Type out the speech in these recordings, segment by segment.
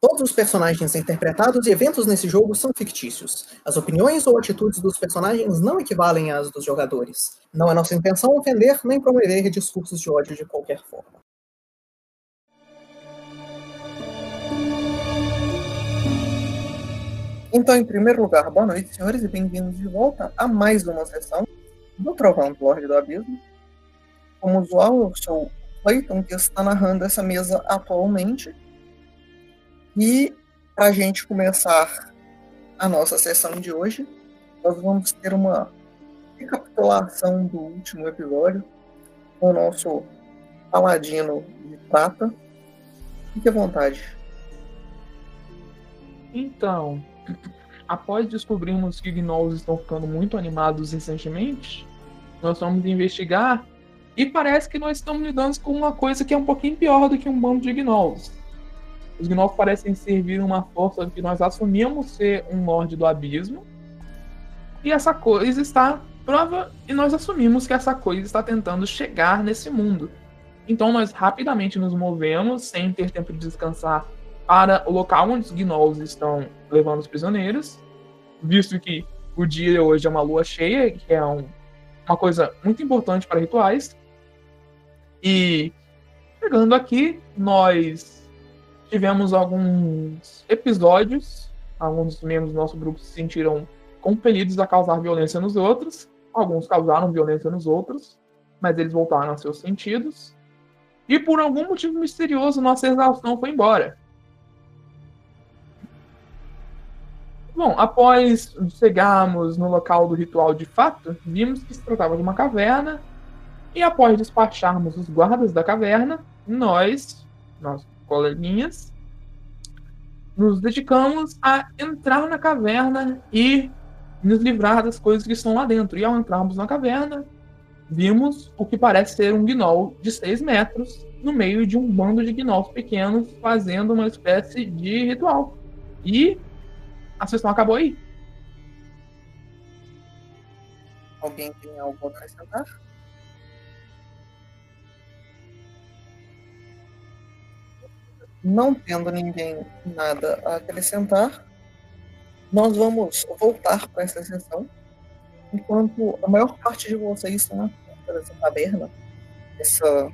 Todos os personagens interpretados e eventos nesse jogo são fictícios. As opiniões ou atitudes dos personagens não equivalem às dos jogadores. Não é nossa intenção ofender nem promover discursos de ódio de qualquer forma. Então, em primeiro lugar, boa noite, senhores, e bem-vindos de volta a mais uma sessão do Trovão do Lorde do Abismo. Como usual, eu sou o Clayton, que está narrando essa mesa atualmente. E para a gente começar a nossa sessão de hoje, nós vamos ter uma recapitulação do último episódio com o nosso paladino de prata. Fique à vontade. Então, após descobrirmos que gnolls estão ficando muito animados recentemente, nós vamos investigar e parece que nós estamos lidando com uma coisa que é um pouquinho pior do que um bando de gnolls. Os gnolls parecem servir uma força que nós assumimos ser um Lorde do Abismo. E essa coisa está prova e nós assumimos que essa coisa está tentando chegar nesse mundo. Então nós rapidamente nos movemos sem ter tempo de descansar para o local onde os gnolls estão levando os prisioneiros, visto que o dia hoje é uma lua cheia, que é um, uma coisa muito importante para rituais. E chegando aqui, nós tivemos alguns episódios, alguns membros do nosso grupo se sentiram compelidos a causar violência nos outros, alguns causaram violência nos outros, mas eles voltaram a seus sentidos. E por algum motivo misterioso, nossa exaustão foi embora. Bom, após chegarmos no local do ritual de fato, vimos que se tratava de uma caverna. E após despacharmos os guardas da caverna, nós, nós coleguinhas, nos dedicamos a entrar na caverna e nos livrar das coisas que estão lá dentro. E ao entrarmos na caverna, vimos o que parece ser um gnoll de 6 metros no meio de um bando de gnolls pequenos fazendo uma espécie de ritual. E a sessão acabou aí. Alguém tem algo a acrescentar? Não tendo ninguém nada a acrescentar, nós vamos voltar para essa sessão, enquanto a maior parte de vocês estão na dessa taberna, essa,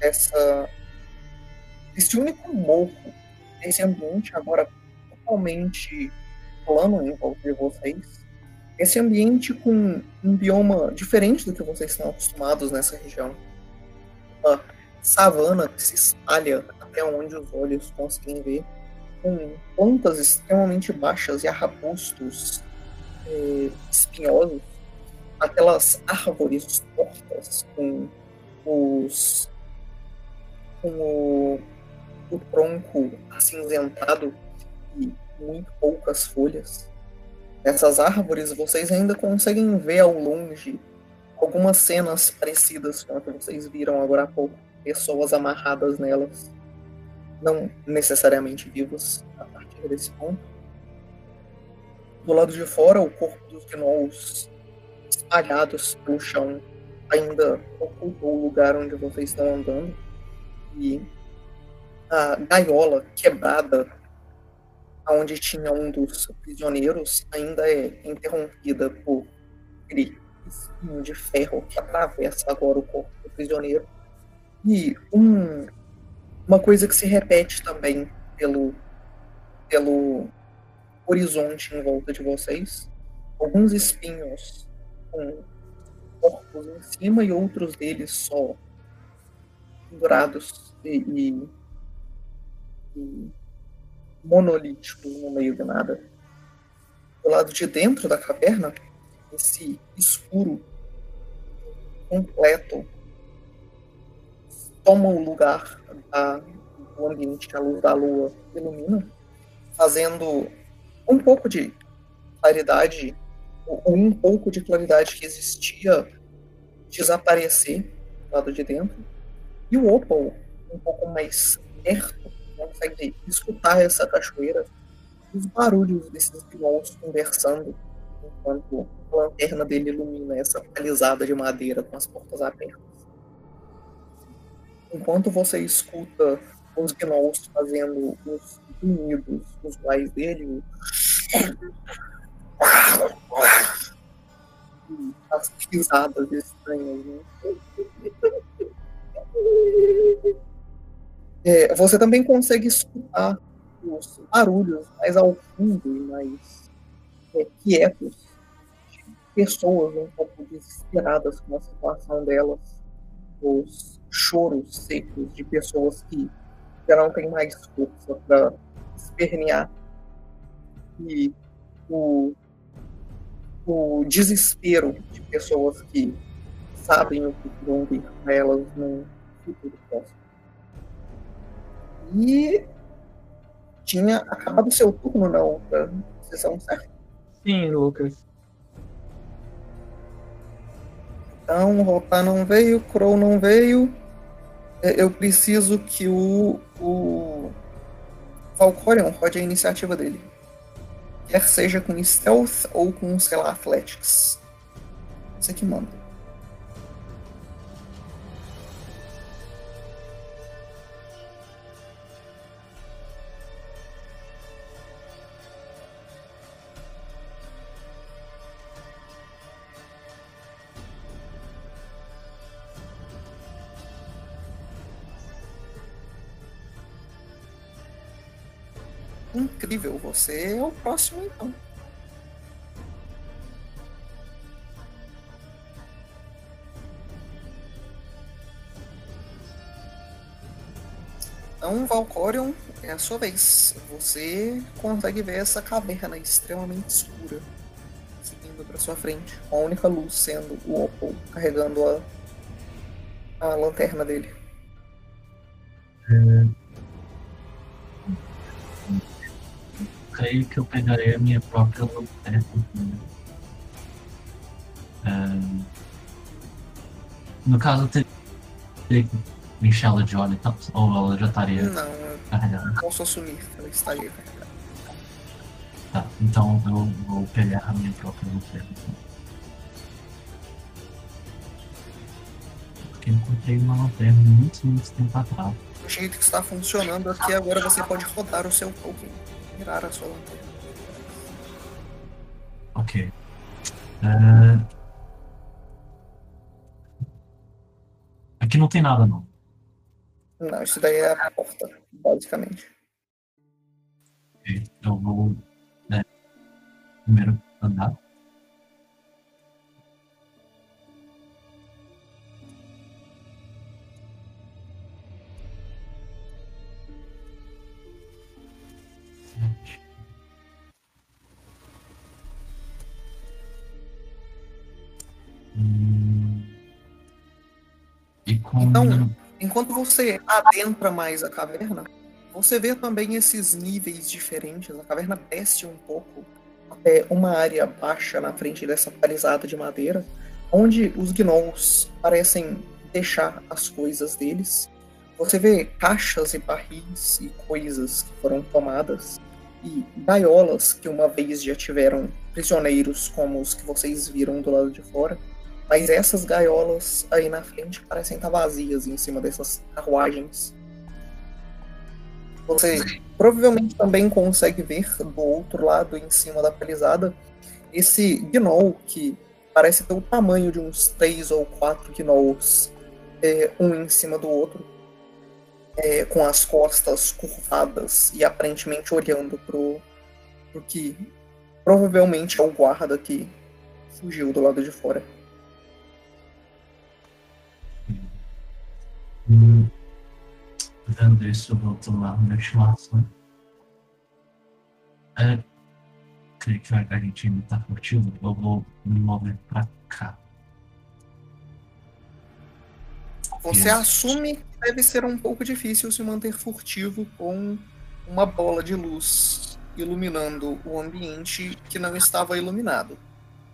essa, esse único morro, esse ambiente agora totalmente plano em volta de vocês, esse ambiente com um bioma diferente do que vocês estão acostumados nessa região. Uma savana que se espalha até onde os olhos conseguem ver, com plantas extremamente baixas e arbustos eh, espinhosos, aquelas árvores tortas com os com o, o tronco acinzentado e muito poucas folhas. Essas árvores vocês ainda conseguem ver ao longe algumas cenas parecidas com a que vocês viram agora há pouco, pessoas amarradas nelas não necessariamente vivos a partir desse ponto. Do lado de fora, o corpo dos gnolls espalhados pelo chão ainda ocultou o lugar onde vocês estão andando. E a gaiola quebrada, onde tinha um dos prisioneiros, ainda é interrompida por espinho de ferro que atravessa agora o corpo do prisioneiro. E um uma coisa que se repete também pelo, pelo horizonte em volta de vocês. Alguns espinhos com corpos em cima e outros deles só pendurados e, e, e monolíticos no meio de nada. Do lado de dentro da caverna, esse escuro completo toma o lugar da, do ambiente que a luz da lua ilumina, fazendo um pouco de claridade, ou um pouco de claridade que existia desaparecer do lado de dentro. E o Opal, um pouco mais perto, consegue escutar essa cachoeira, os barulhos desses gnolls conversando, enquanto a lanterna dele ilumina essa palizada de madeira com as portas abertas enquanto você escuta os gnolls fazendo os unidos usuais dele. As pisadas estranhas, né? É, você também consegue escutar os barulhos mais ao fundo e mais é, quietos de pessoas um pouco desesperadas com a situação delas, os choros secos de pessoas que já não têm mais força para espernear e o, o desespero de pessoas que sabem o que vão vir para elas no futuro próximo. E tinha acabado seu turno na outra sessão, certo? Sim, Lucas. Então, Rotar não veio, Crow não veio. É, eu preciso que o, o Valcorion rode a iniciativa dele. Quer seja com Stealth ou com, sei lá, Athletics. Você que manda. Você é o próximo então. Então, Valcorion, é a sua vez. Você consegue ver essa caverna extremamente escura seguindo para sua frente, a única luz sendo o Opal carregando a, a lanterna dele. É, creio que eu pegarei a minha própria lanterna. É... No caso, eu teria que encher ela de óleo, ou ela já estaria Não, carregada? posso assumir ela estaria carregada. Tá, então eu vou pegar a minha própria lanterna. Porque eu encontrei uma lanterna muito, muito tempo atrás. O jeito que está funcionando aqui, agora você pode rodar o seu token. Virar a sua lanterna. Ok. É... Aqui não tem nada, não. Não, isso daí é a porta, basicamente. Ok, Eu vou né, primeiro andar. Então, Enquanto você adentra mais a caverna, você vê também esses níveis diferentes. A caverna desce um pouco até uma área baixa na frente dessa palizada de madeira, onde os gnolls parecem deixar as coisas deles. Você vê caixas e barris e coisas que foram tomadas e gaiolas que uma vez já tiveram prisioneiros como os que vocês viram do lado de fora. Mas essas gaiolas aí na frente parecem estar vazias em cima dessas carruagens. Você provavelmente também consegue ver do outro lado, em cima da pelizada, esse gnoll que parece ter o tamanho de uns três ou quatro gnolls, é, um em cima do outro, é, com as costas curvadas e aparentemente olhando pro, pro que provavelmente é o guarda que fugiu do lado de fora. Vendo isso, eu vou tomar uma estimação. É, creio que a gente ainda tá furtivo. Eu vou me mover pra cá. Você assume que deve ser um pouco difícil se manter furtivo com uma bola de luz iluminando o ambiente que não estava iluminado.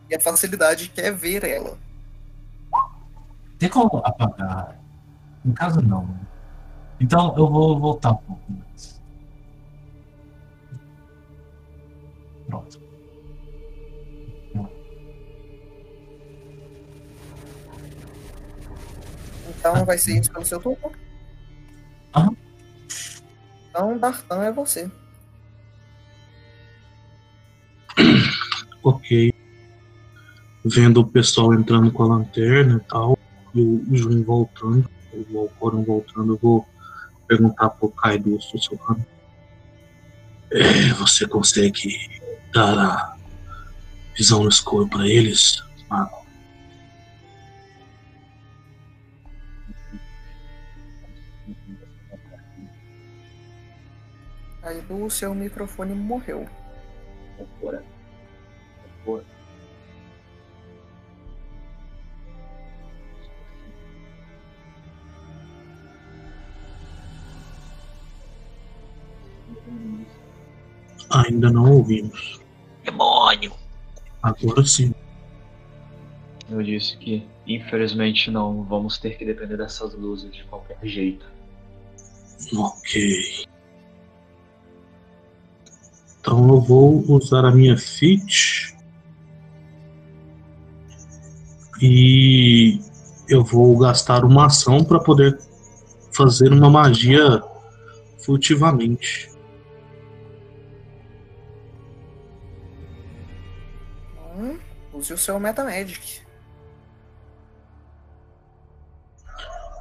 E a facilidade que é ver ela. Tem como apagar? No caso, não. Então eu vou voltar um pouco mais. Pronto. Então vai ser isso pelo seu turno? Aham. Então Dartan é você. ok. Vendo o pessoal entrando com a lanterna e tal, e o Jun voltando, o Alcoran voltando, eu vou perguntar pro Kaido sussurrando. É, você consegue dar a visão no escuro para eles, Mago? Kaido, o seu microfone morreu. Fora. Fora. Ainda não ouvimos. Demônio! Agora sim. Eu disse que, infelizmente, não vamos ter que depender dessas luzes de qualquer jeito. Ok. Então eu vou usar a minha fit e eu vou gastar uma ação para poder fazer uma magia furtivamente. Use o seu Metamagic.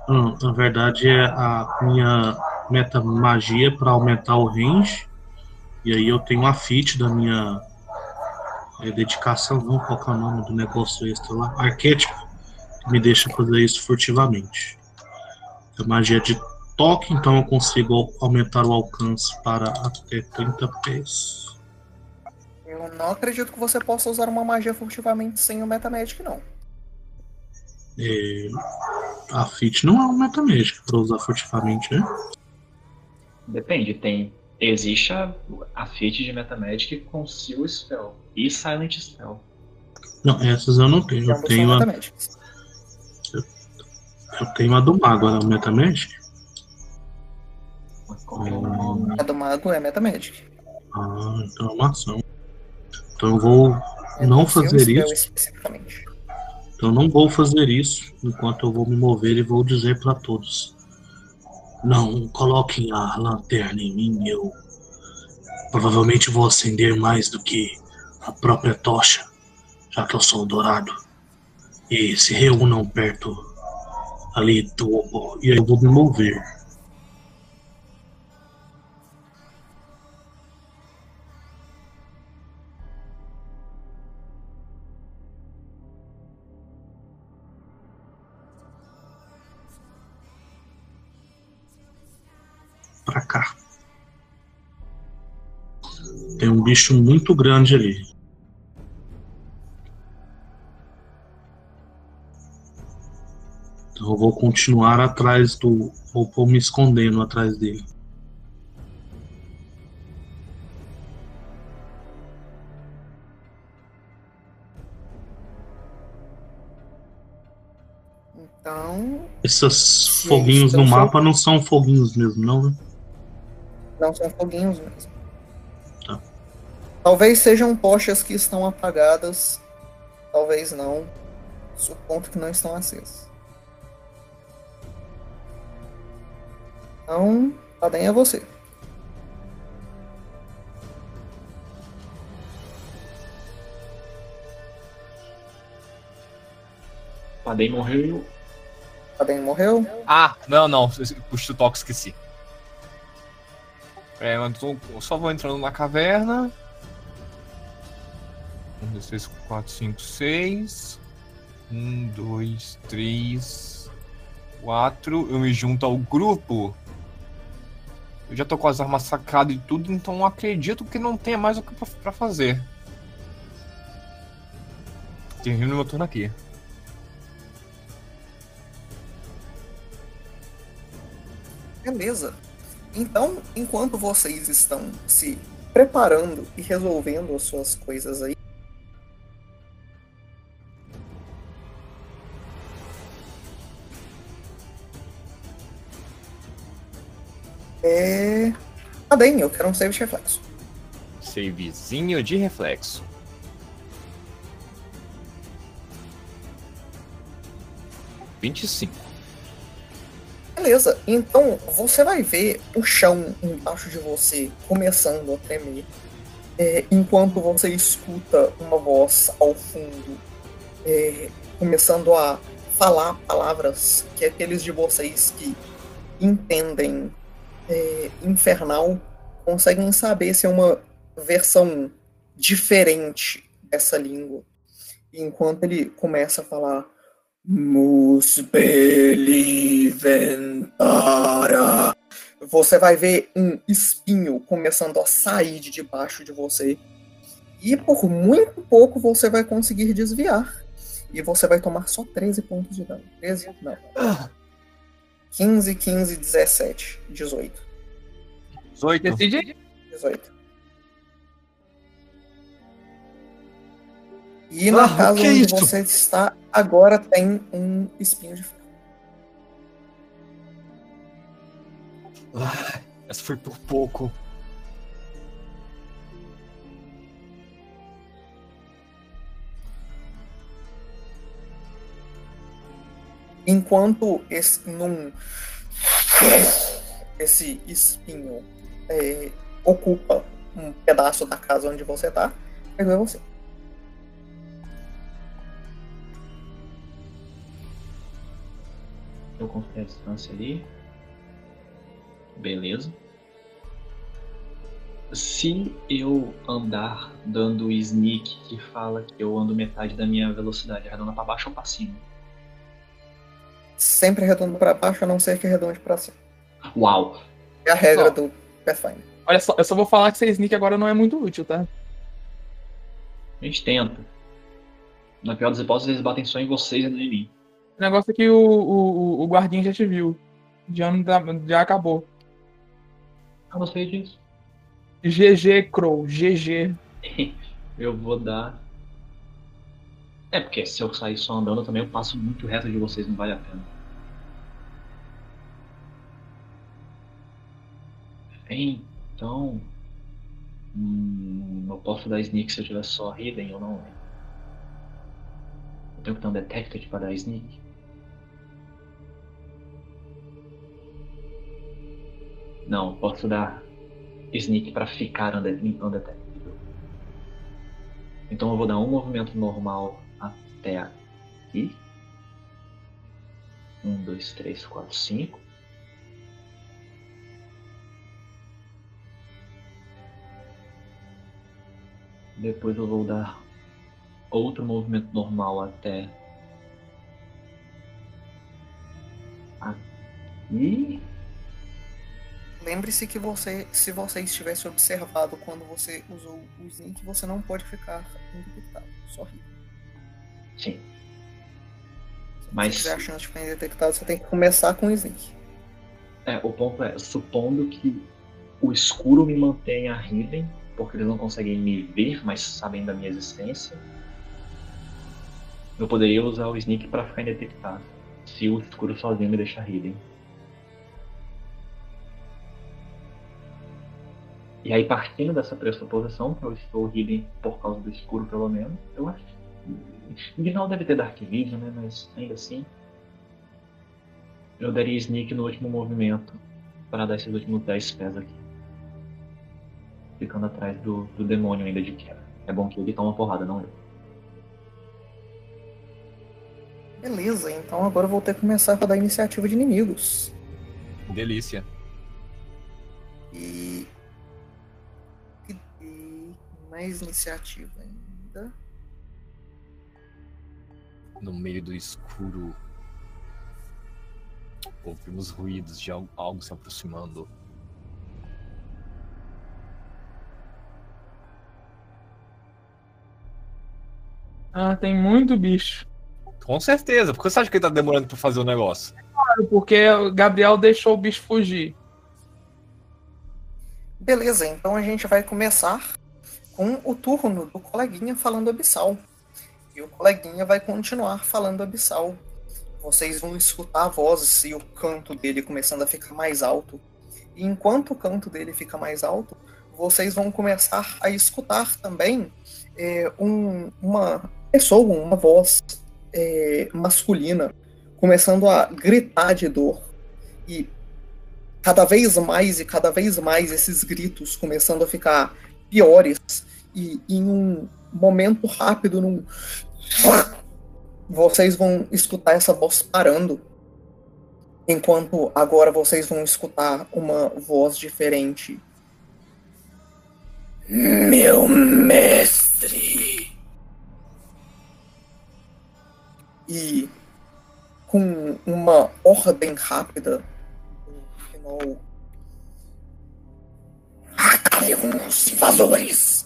Ah, na verdade é a minha meta magia para aumentar o range. E aí eu tenho a fit da minha é, dedicação, que é o nome do negócio extra lá, arquétipo, que me deixa fazer isso furtivamente. É magia de toque, então eu consigo aumentar o alcance para até 30 pés. Eu não acredito que você possa usar uma magia furtivamente sem o Metamagic, não. É, a fit não é um metamágica para usar furtivamente, né? Depende, tem. Existe a, a feat de Metamagic com Seal Spell e Silent Spell. Não, essas eu não tenho. Eu tenho a, eu tenho a do mago, ela é o metamagic? É o nome? A do mago é Metamagic. Ah, então é uma ação. Então eu vou não fazer isso. Então eu não vou fazer isso enquanto eu vou me mover e vou dizer para todos. Não coloquem a lanterna em mim, eu provavelmente vou acender mais do que a própria tocha, já que eu sou dourado. E se reúnam perto ali do. E aí eu vou me mover. Pra cá. Tem um bicho muito grande ali. Então eu vou continuar atrás do. Ou vou me escondendo atrás dele. Então, Esses foguinhos no então mapa não são foguinhos mesmo, não, né? Não são foguinhos mesmo. Tá. Talvez sejam tochas que estão apagadas, talvez não. Suponto que não estão acesas. Então, Padem é você. Padem morreu. Padem morreu. Ah, não, não. Puxa o toque, esqueci. É, eu só vou entrando na caverna. Um, dois, três, quatro, cinco, seis. Um, dois, três, quatro. Eu me junto ao grupo. Eu já tô com as armas sacadas e tudo, então acredito que não tenha mais o que pra fazer. Termino meu turno aqui. Beleza. Então, enquanto vocês estão se preparando e resolvendo as suas coisas aí, é. Padem, eu quero um save de reflexo. Savezinho de reflexo. Vinte e cinco. Beleza, então você vai ver o chão embaixo de você começando a tremer. é, enquanto você escuta uma voz ao fundo é, começando a falar palavras que aqueles de vocês que entendem é, infernal conseguem saber se é uma versão diferente dessa língua. Enquanto ele começa a falar Mus beliventara. Você vai ver um espinho começando a sair de debaixo de você. E por muito pouco você vai conseguir desviar. E você vai tomar só 13 pontos de dano. 13? Não. 15, 15, 17, 18. 18. Decide. 18. E na Ah, casa é onde isso? você está, agora tem um espinho de ferro. Ah, essa foi por pouco. Enquanto esse, num, esse espinho é, ocupa um pedaço da casa onde você está, pegou você. Eu confio a distância ali. Beleza. Se eu andar dando sneak que fala que eu ando metade da minha velocidade, arredonda pra baixo ou pra cima? Sempre redondo para baixo, a não ser que redonde para cima. Uau! É a regra Só. do Pathfinder. Olha só, eu só vou falar que ser sneak agora não é muito útil, tá? A gente tenta. Na pior das hipóteses, eles batem só em vocês e não em mim. O negócio é que o, o, o guardinha já te viu. Já, dá- já acabou. Eu não sei disso. GG, Crow. GG. Eu vou dar. É, porque se eu sair só andando também eu passo muito reto de vocês, não vale a pena. Então. Hum, eu posso dar sneak se eu tiver só hidden ou não. né? Eu tenho que ter um detected para dar sneak. Não, posso dar sneak para ficar unde- undetected. Então eu vou dar um movimento normal até aqui. Um, dois, três, quatro, cinco. Depois eu vou dar outro movimento normal até aqui. Lembre-se que você, se você estivesse observado quando você usou o Sneak, você não pode ficar indetectado. Só rir. Sim. Se Mas- tiver a chance de ficar indetectado, você tem que começar com o Sneak. É, o ponto é, supondo que o escuro me mantenha hidden, porque eles não conseguem me ver, mas sabem da minha existência, eu poderia usar o sneak para ficar indetectável, se o escuro sozinho me deixar hidden. E aí, partindo dessa pressuposição, que eu estou hidden por causa do escuro, pelo menos, eu acho que. Gnal deve ter Dark Vision, né? Mas ainda assim. Eu daria sneak no último movimento para dar esses últimos 10 pés aqui. Ficando atrás do, do demônio ainda de queda. É bom que ele toma porrada, não eu. Beleza, então agora eu vou ter que começar a rodar a iniciativa de inimigos. Delícia. Mais iniciativa ainda. No meio do escuro. Ouvimos ruídos de al- algo se aproximando. Ah, tem muito bicho. Com certeza. Por que você acha que ele tá demorando pra fazer o negócio? Claro, porque o Gabriel deixou o bicho fugir. Beleza, então a gente vai começar com o turno do coleguinha falando abissal. E o coleguinha vai continuar falando abissal. Vocês vão escutar a voz e o canto dele começando a ficar mais alto. E enquanto o canto dele fica mais alto, vocês vão começar a escutar também é, um- uma pessoa, uma voz é, masculina, começando a gritar de dor. E cada vez mais e cada vez mais esses gritos começando a ficar piores. E em um momento rápido, num... vocês vão escutar essa voz parando. Enquanto agora vocês vão escutar uma voz diferente. Meu mestre! E com uma ordem rápida, o final Acabe com os invasores!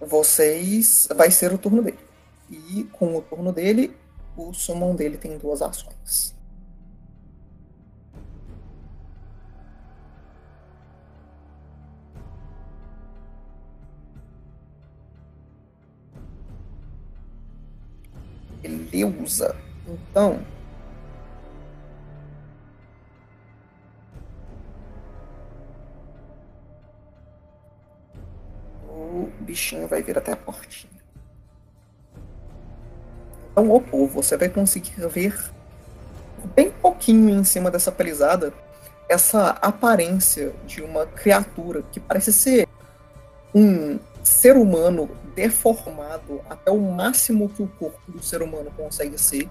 Vocês. Vai ser o turno dele. E com o turno dele, o summon dele tem duas ações. Beleza. Então. O bichinho vai vir até a portinha. Então, o povo, você vai conseguir ver bem pouquinho em cima dessa palizada essa aparência de uma criatura que parece ser um ser humano deformado até o máximo que o corpo do ser humano consegue ser,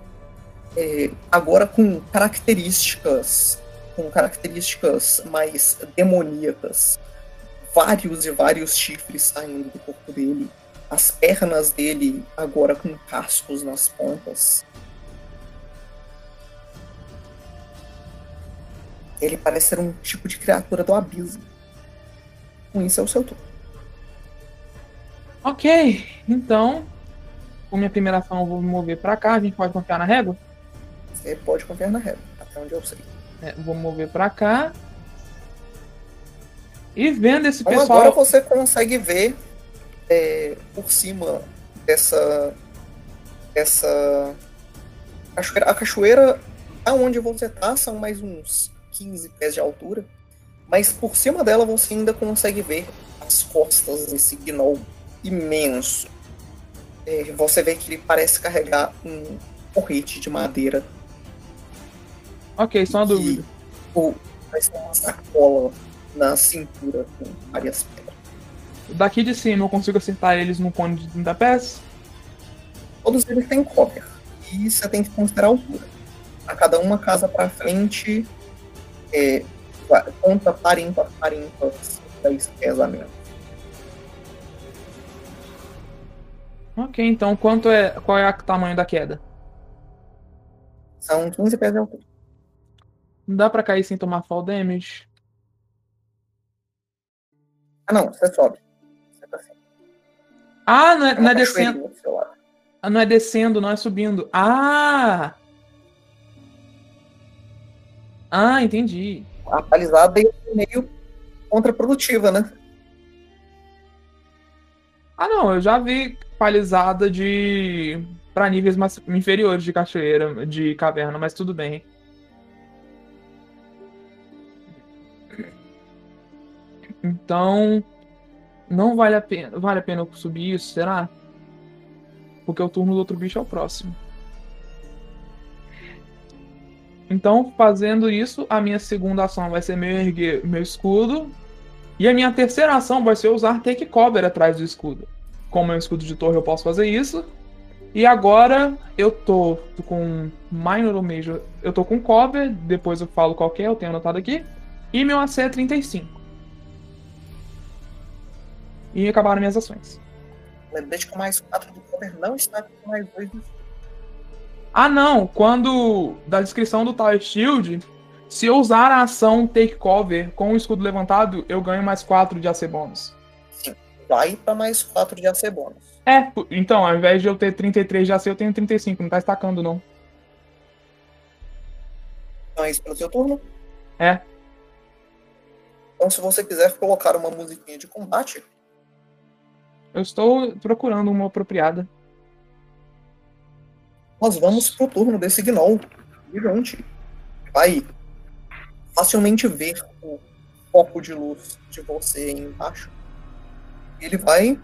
é, agora com características, com características mais demoníacas, vários e vários chifres saindo do corpo dele, as pernas dele agora com cascos nas pontas. Ele parece ser um tipo de criatura do abismo. Com isso é o seu turno. Ok, então, com minha primeira ação eu vou me mover pra cá. A gente pode confiar na régua? Você pode confiar na régua, até onde eu sei. É, vou mover pra cá. E vendo esse Então pessoal. agora você consegue ver é, por cima dessa. Cachoeira. A cachoeira, aonde você tá, são mais uns 15 pés de altura. Mas por cima dela você ainda consegue ver as costas desse gnoll imenso. É, você vê que ele parece carregar um porrete de madeira. Ok, só uma dúvida. o, parece uma sacola na cintura com várias pedras. Daqui de cima eu consigo acertar eles num cone de 30 pés? Todos eles têm cover. E você tem que considerar a altura. A cada uma casa pra frente, é, conta par ímpar, par ímpar, 10 pés a menos. Ok, então quanto é. Qual é o tamanho da queda? São 15 pés de altura. Não dá pra cair sem tomar fall damage? Ah, não, você sobe. Você tá assim. Ah, não é, não é descendo. Ah, Não é descendo, não é subindo. Ah! Ah, entendi. A palizada é meio contraprodutiva, né? Ah, não, eu já vi palizada de. pra níveis mais inferiores de cachoeira, de caverna, mas tudo bem. Então. Não vale a pena. Vale a pena eu subir isso, será? Porque o turno do outro bicho é o próximo. Então, fazendo isso, a minha segunda ação vai ser meu erguer meu escudo. E a minha terceira ação vai ser usar Take Cover atrás do escudo. Como é um escudo de torre, eu posso fazer isso. E agora eu tô, com Minor ou Major. Eu tô com Cover, depois eu falo qual que é, eu tenho anotado aqui. E meu AC é 35. E acabaram minhas ações. Lembrete que o mais 4 do cover não está com mais 2 do Ah, não. Quando. Da descrição do Tower Shield, se eu usar a ação Take Cover com o escudo levantado, eu ganho mais 4 de AC bônus. Vai para mais 4 de AC bônus. É, então, ao invés de eu ter 33 de AC, eu tenho 35. Não tá estacando, não. Então é isso pelo seu turno. É. Então, se você quiser colocar uma musiquinha de combate, Eu estou procurando uma apropriada. nós vamos pro turno desse Gnoll gigante. Vai facilmente ver o foco de luz de você embaixo. Ele vai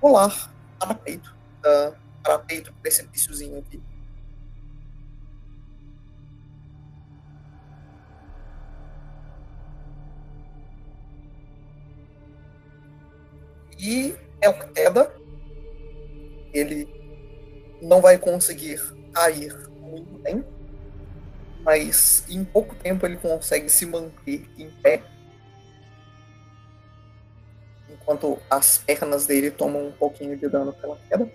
pular para peito, uh, para peito, precipíciozinho aqui. E é uma queda. Ele não vai conseguir cair muito bem. Mas em pouco tempo ele consegue se manter em pé. Enquanto as pernas dele tomam um pouquinho de dano pela queda.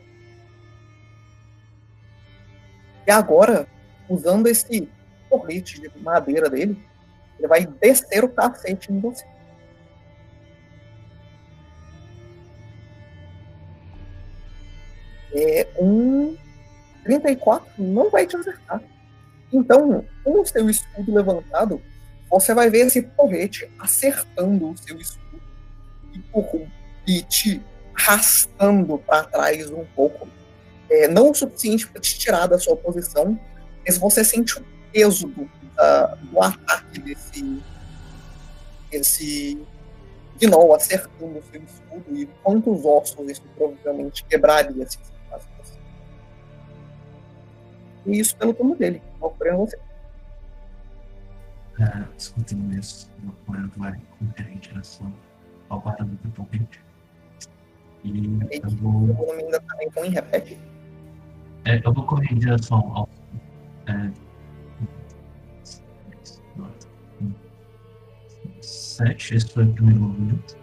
E agora, usando esse porrete de madeira dele, ele vai descer o cacete em você. É um 34 não vai te acertar. Então, com o seu escudo levantado, você vai ver esse porrete acertando o seu escudo e, e te arrastando para trás um pouco. É, não o suficiente para te tirar da sua posição, mas você sente o peso do, da, do ataque desse, desse Gnoll acertando o seu escudo e quantos ossos isso provavelmente quebraria. E isso pelo turno dele. Vou você. É, escutem mesmo, meu plano vai correr em direção ao barulho do porrete. E eu vou. O volume ainda tá ruim, repete. É, eu vou correr em direção ao. É, sete, esse foi o primeiro movimento.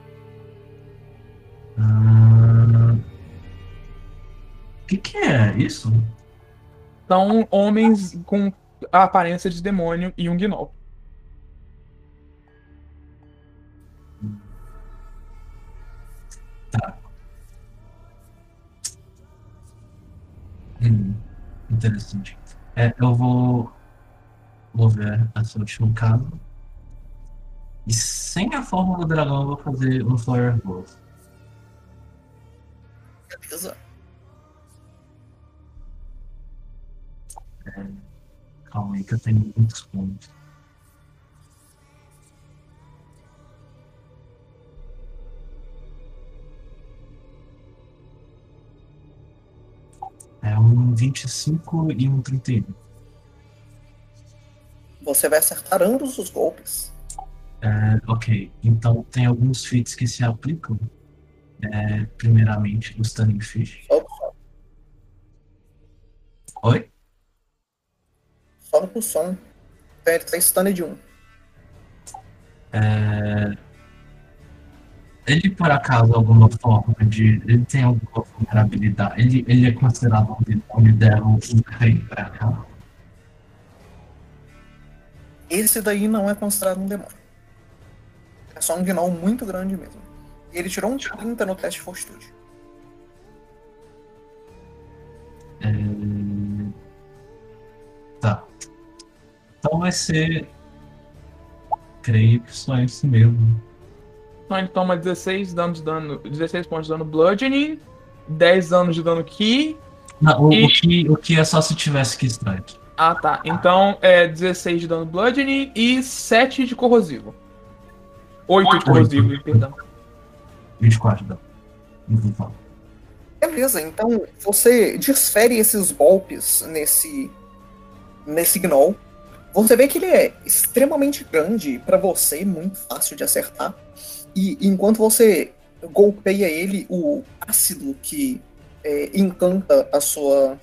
Ah, o que, que é isso? São homens com a aparência de demônio e um gnoll. Tá. Hum, interessante. É, eu vou, vou ver essa última casa. E sem a forma do dragão eu vou fazer um Flare Growth. Beleza. É, calma aí que eu tenho muitos pontos. É um 25 e um 31. Você vai acertar ambos os golpes. É, ok, então tem alguns feats que se aplicam. É, primeiramente, o Stunning Fish. Só, Oi? Só no som. Então ele tá stun de um. É, ele, por acaso, alguma forma de. Ele tem alguma vulnerabilidade. Ele, ele é considerado um demônio deram um rei pra cá. Esse daí não é considerado um demônio. É só um gnoll muito grande mesmo. E ele tirou um 30 no teste de fortitude. É, Tá. Então vai ser. Creio que só isso mesmo. Então ele toma 16 dano de dano, 16 pontos de dano bludgeoning, 10 anos de dano ki. Não, o, E- o, que, o que é só se tivesse que strike. Ah, tá. Então é 16 de dano bludgeoning e 7 de corrosivo. 8 de corrosivo, perdão. 24 dá. Não vou falar. Beleza, então você desfere esses golpes nesse nesse gnoll. Você vê que ele é extremamente grande para você, muito fácil de acertar. E enquanto você golpeia ele, o ácido que é, encanta a sua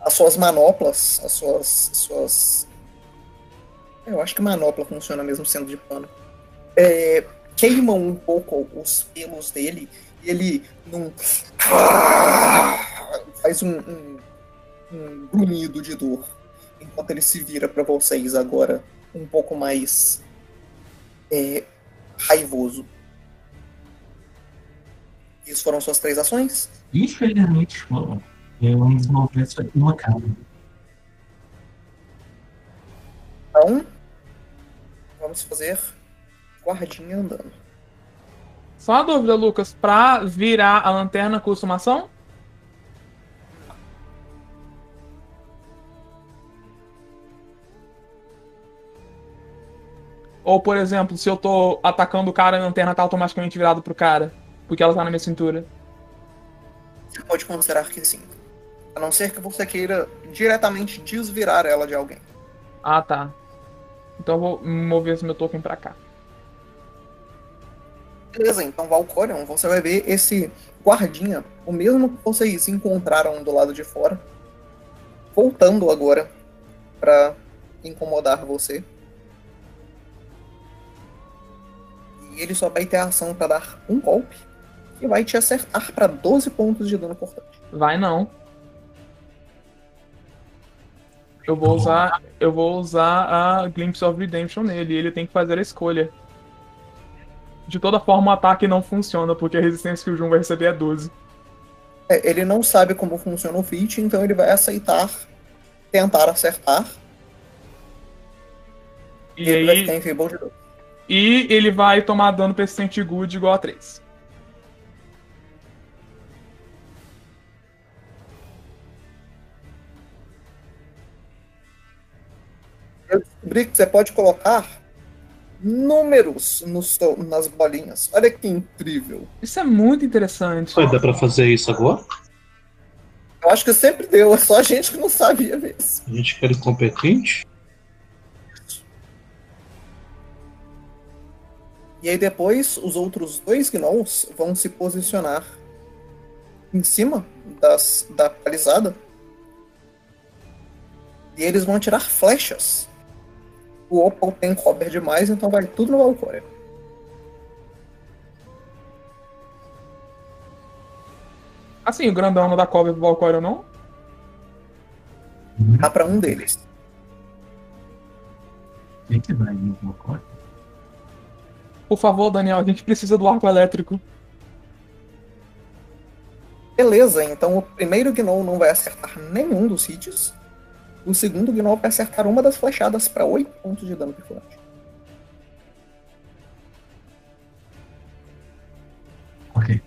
as suas manoplas, as suas suas eu acho que manopla funciona mesmo sendo de pano. É, queimam um pouco os pelos dele e ele num faz um, um, um grunhido de dor enquanto ele se vira para vocês agora um pouco mais é, raivoso. Isso foram suas três ações? Infelizmente foram. Eu um dos movimentos foi uma cara. Então, vamos fazer guardinha andando. Só uma dúvida, Lucas. Pra virar a lanterna custa uma ação? Ou, por exemplo, se eu tô atacando o cara, a lanterna tá automaticamente virada pro cara, porque ela tá na minha cintura. Você pode considerar que sim. A não ser que você queira diretamente desvirar ela de alguém. Ah, tá. Então eu vou mover esse meu token pra cá. Beleza, então Valcorion, você vai ver esse guardinha, o mesmo que vocês encontraram do lado de fora, voltando agora pra incomodar você. Ele só vai ter ação pra dar um golpe e vai te acertar pra 12 pontos de dano cortante. Vai não. Eu vou usar, eu vou usar a Glimpse of Redemption nele, e ele tem que fazer a escolha. De toda forma, o ataque não funciona, porque a resistência que o Jun vai receber é 12. É, ele não sabe como funciona o feat, então ele vai aceitar tentar acertar. E ele vai aí, ficar em de 12. E ele vai tomar dano persistente good igual a 3. Eu descobri que você pode colocar números no seu- nas bolinhas. Olha que incrível. Isso é muito interessante. Ué, dá pra fazer isso agora? Eu acho que sempre deu, é só a gente que não sabia mesmo. A gente quer incompetente? E aí depois os outros dois gnolls vão se posicionar em cima das, da palizada. E eles vão tirar flechas. O Opal tem cover demais, então vai tudo no Valkyria. Assim, o grandão não dá cover pro Valkyrie não? Dá pra um deles. Quem que vai no Valkyrie? Por favor, Daniel, a gente precisa do arco elétrico. Beleza, então o primeiro Gnoll não vai acertar nenhum dos hits. O segundo Gnoll vai acertar uma das flechadas para 8 pontos de dano perfurante. Ok.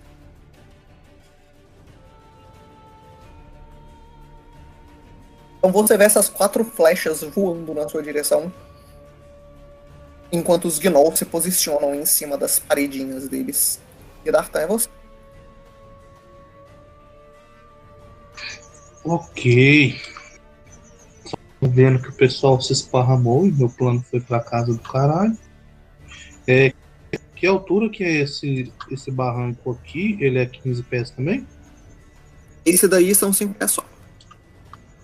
Então você vê essas quatro flechas voando na sua direção. Enquanto os Gnolls se posicionam em cima das paredinhas deles. E Dartan é você. Ok. Tô vendo que o pessoal se esparramou e meu plano foi pra casa do caralho. É, que altura que é esse, esse barranco aqui? Ele é 15 pés também? Esse daí são 5 pés só.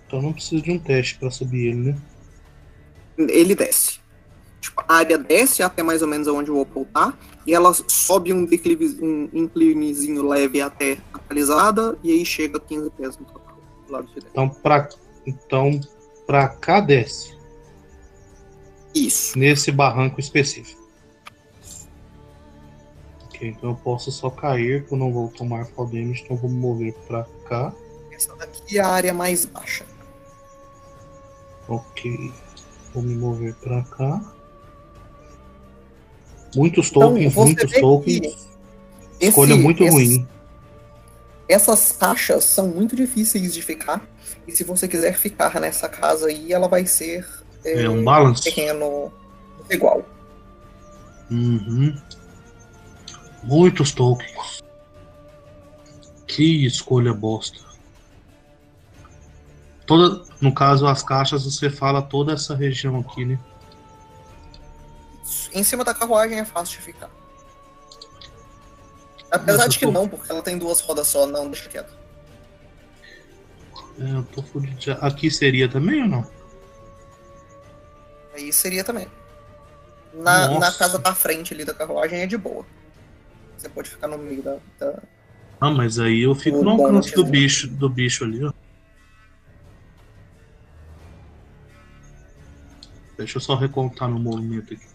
Então não precisa de um teste pra subir ele, né? Ele desce. Tipo, a área desce até mais ou menos onde o Opal tá. E ela sobe um declive, um inclinezinho leve até a. E aí chega a 15 pés no total, do lado de dentro. Então pra, então, pra cá desce. Isso. Nesse barranco específico. Ok, então eu posso só cair, eu não vou tomar fall damage, então eu vou me mover pra cá. Essa daqui é a área mais baixa. Ok. Vou me mover pra cá. Muitos Então, tokens, você muitos tokens. Esse- Escolha muito esse- ruim. Essas caixas são muito difíceis de ficar. E se você quiser ficar nessa casa aí, ela vai ser é, É um balance. terreno igual. Uhum. Muitos tokens. Que escolha bosta. Toda, no caso, as caixas, você fala toda essa região aqui, né? Em cima da carruagem é fácil de ficar. Apesar de que tô- não, porque ela tem duas rodas só, não, deixa quieto. É, eu tô fudido. já. Aqui seria também ou não? Aí seria também. Na, na casa da frente ali da carruagem é de boa. Você pode ficar no meio da. da- Ah, mas aí eu fico no alcance do bicho, do bicho ali, ó. Deixa eu só recontar meu movimento aqui.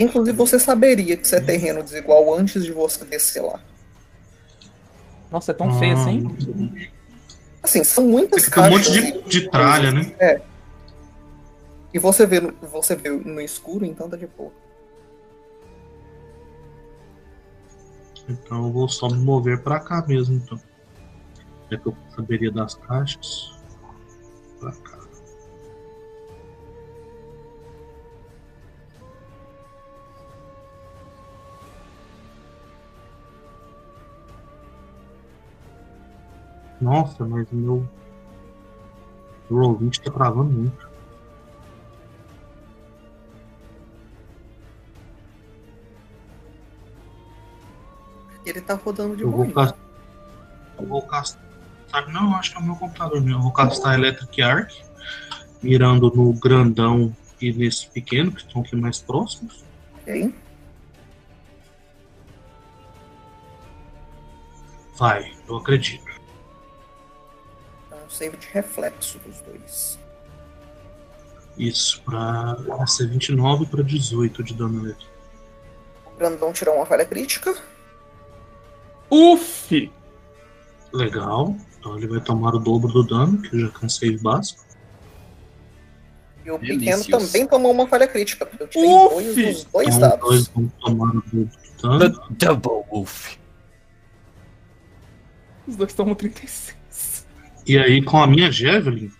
Inclusive, você saberia que isso é terreno desigual antes de você descer lá. Nossa, é tão feio Ah, assim. Assim, são muitas Fica um monte caixas. de, de tralha, né? E você vê, no- você vê no escuro, então tá de boa. Então eu vou só me mover pra cá mesmo, então. É que eu saberia das caixas. Pra cá. Nossa, mas o meu. O Roll20 tá travando muito. Ele tá rodando de Eu vou boa. castar. Eu vou castar. Não, eu acho que é o meu computador mesmo. Eu vou castar Electric Arc, mirando no grandão e nesse pequeno, que estão aqui mais próximos. Ok? Vai, eu acredito. Save de reflexo dos dois. Isso, pra ser 29 para 18 de dano. O grandão tirou uma falha crítica. Uf! Legal. Então ele vai tomar o dobro do dano, que eu já cansei básico. E o pequeno também tomou uma falha crítica. Porque eu tirei Uf! dois dos dois Então os dados. dois vão tomar o dobro do dano. Double Wolf. Os dois tomam 36. E aí, com a minha Javelin,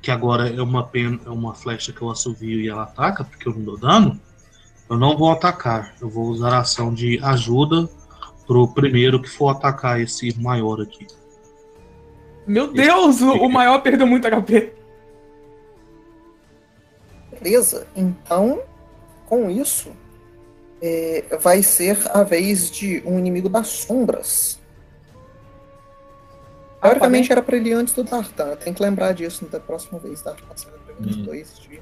que agora é uma pen, é uma flecha que eu assovio e ela ataca, porque eu não dou dano, eu não vou atacar. Eu vou usar a ação de ajuda pro primeiro que for atacar esse maior aqui. Meu Deus, o, o maior perdeu muito HP. Beleza. Então, com isso, é, vai ser a vez de um inimigo das sombras. Teoricamente era pra ele ir antes do Dartan. Tem que lembrar disso da próxima vez. Dartan sendo Hum. dois de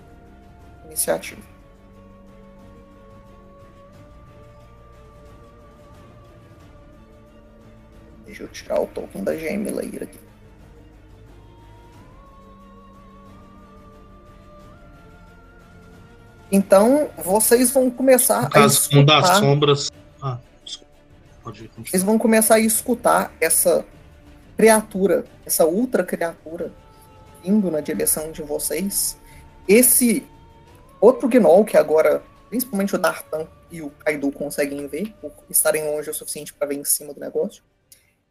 iniciativa. Deixa eu tirar o token da GM Layer aqui. Então, vocês vão começar No a caso, das escutar... sombras. Ah, desculpa. Pode. Vocês vão começar a escutar essa criatura, essa ultra criatura indo na direção de vocês. Esse outro Gnoll que agora, principalmente o Dartan e o Kaido conseguem ver, por estarem longe o suficiente para ver em cima do negócio,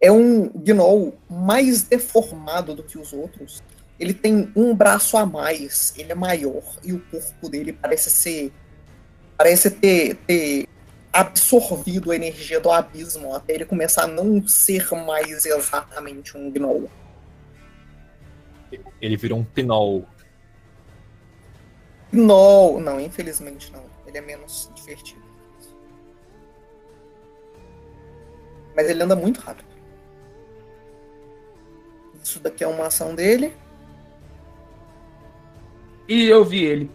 é um Gnoll mais deformado do que os outros. Ele tem um braço a mais, ele é maior e o corpo dele parece ser parece ter, ter absorvido a energia do abismo até ele começar a não ser mais exatamente um gnoll. Ele virou um pinol. Gnoll, não, infelizmente não. Ele é menos divertido. Mas ele anda muito rápido. Isso daqui é uma ação dele. E eu vi ele.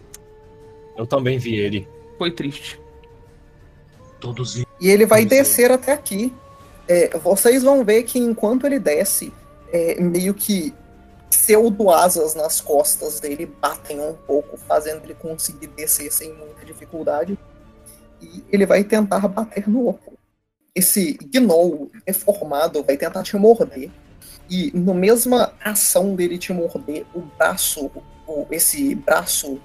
Eu também vi ele. Foi triste. Todos. E ele vai ver. descer até aqui. É, vocês vão ver que enquanto ele desce, é, meio que pseudo-asas nas costas dele batem um pouco, fazendo ele conseguir descer sem muita dificuldade. E ele vai tentar bater no oco. Esse gnoll deformado vai tentar te morder. E na mesma ação dele te morder, o braço, o- esse braço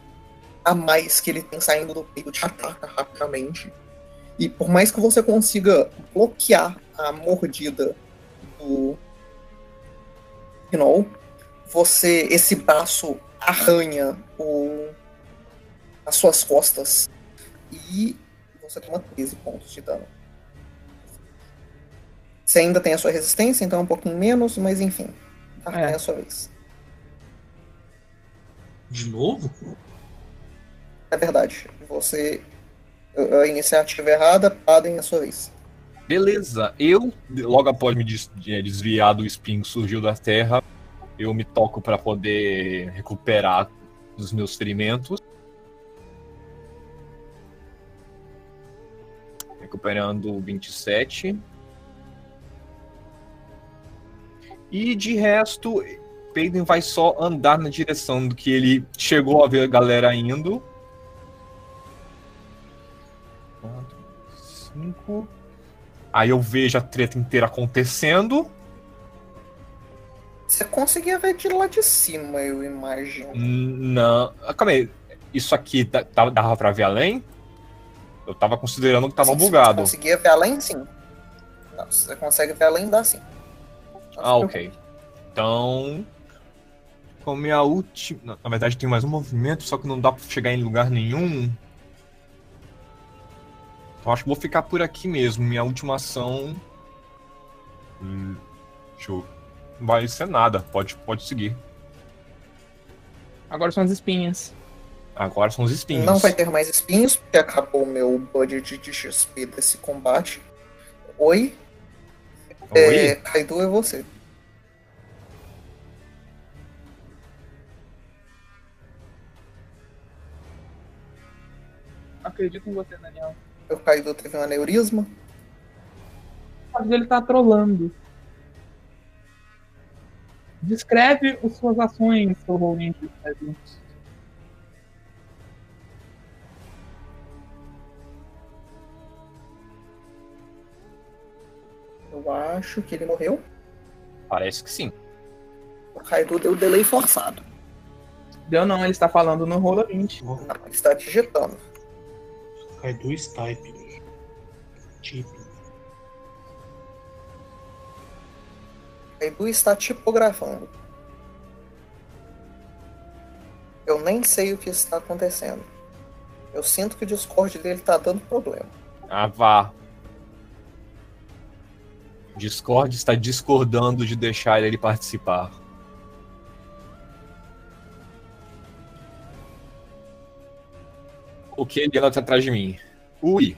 a mais que ele tem saindo do peito te ataca rapidamente. E por mais que você consiga bloquear a mordida do Gnoll, você esse braço arranha o, as suas costas e você toma 13 pontos de dano. Você ainda tem a sua resistência, então é um pouquinho menos, mas enfim. Tá, É. é a sua vez. De novo? É verdade. Você. A iniciativa errada, padem a sua vez. Beleza, eu, logo após me eh, desviar do espinho que surgiu da terra, eu me toco para poder recuperar os meus ferimentos. Recuperando 27. E de resto, Peyton vai só andar na direção do que ele chegou a ver a galera indo. 4, 5. Aí eu vejo a treta inteira acontecendo. Você conseguia ver de lá de cima, eu imagino. Não. ah, Calma aí. Isso aqui dava pra ver além? Eu tava considerando que tava Sim, Você bugado. conseguia ver além, sim. Não, se você consegue ver além, dá sim. Não Ah, ok. Então. Com minha última. Na na verdade, tem mais um movimento, só que não dá pra chegar em lugar nenhum. Então acho que vou ficar por aqui mesmo. Minha última ação. Hum, deixa eu. Não vai ser nada. Pode, pode seguir. Agora são as espinhas. Agora são os espinhos. Não vai ter mais espinhos, porque acabou o meu budget de XP desse combate. Oi, É, Oi? Kaido é você. Acredito em você, Daniel. O Kaido teve um aneurisma. Mas ele tá trolando. Descreve as suas ações, seu Roland. Descreve. Eu acho que ele morreu. Parece que sim. O Kaido deu delay forçado. Deu não, ele está falando no rola 20. Não, ele está digitando. Kaido Stipe. Tipo. Kaido está tipografando. Eu nem sei o que está acontecendo. Eu sinto que o Discord dele está dando problema. Ah, vá. Discord está discordando de deixar ele participar. O que ele anda atrás de mim? Ui.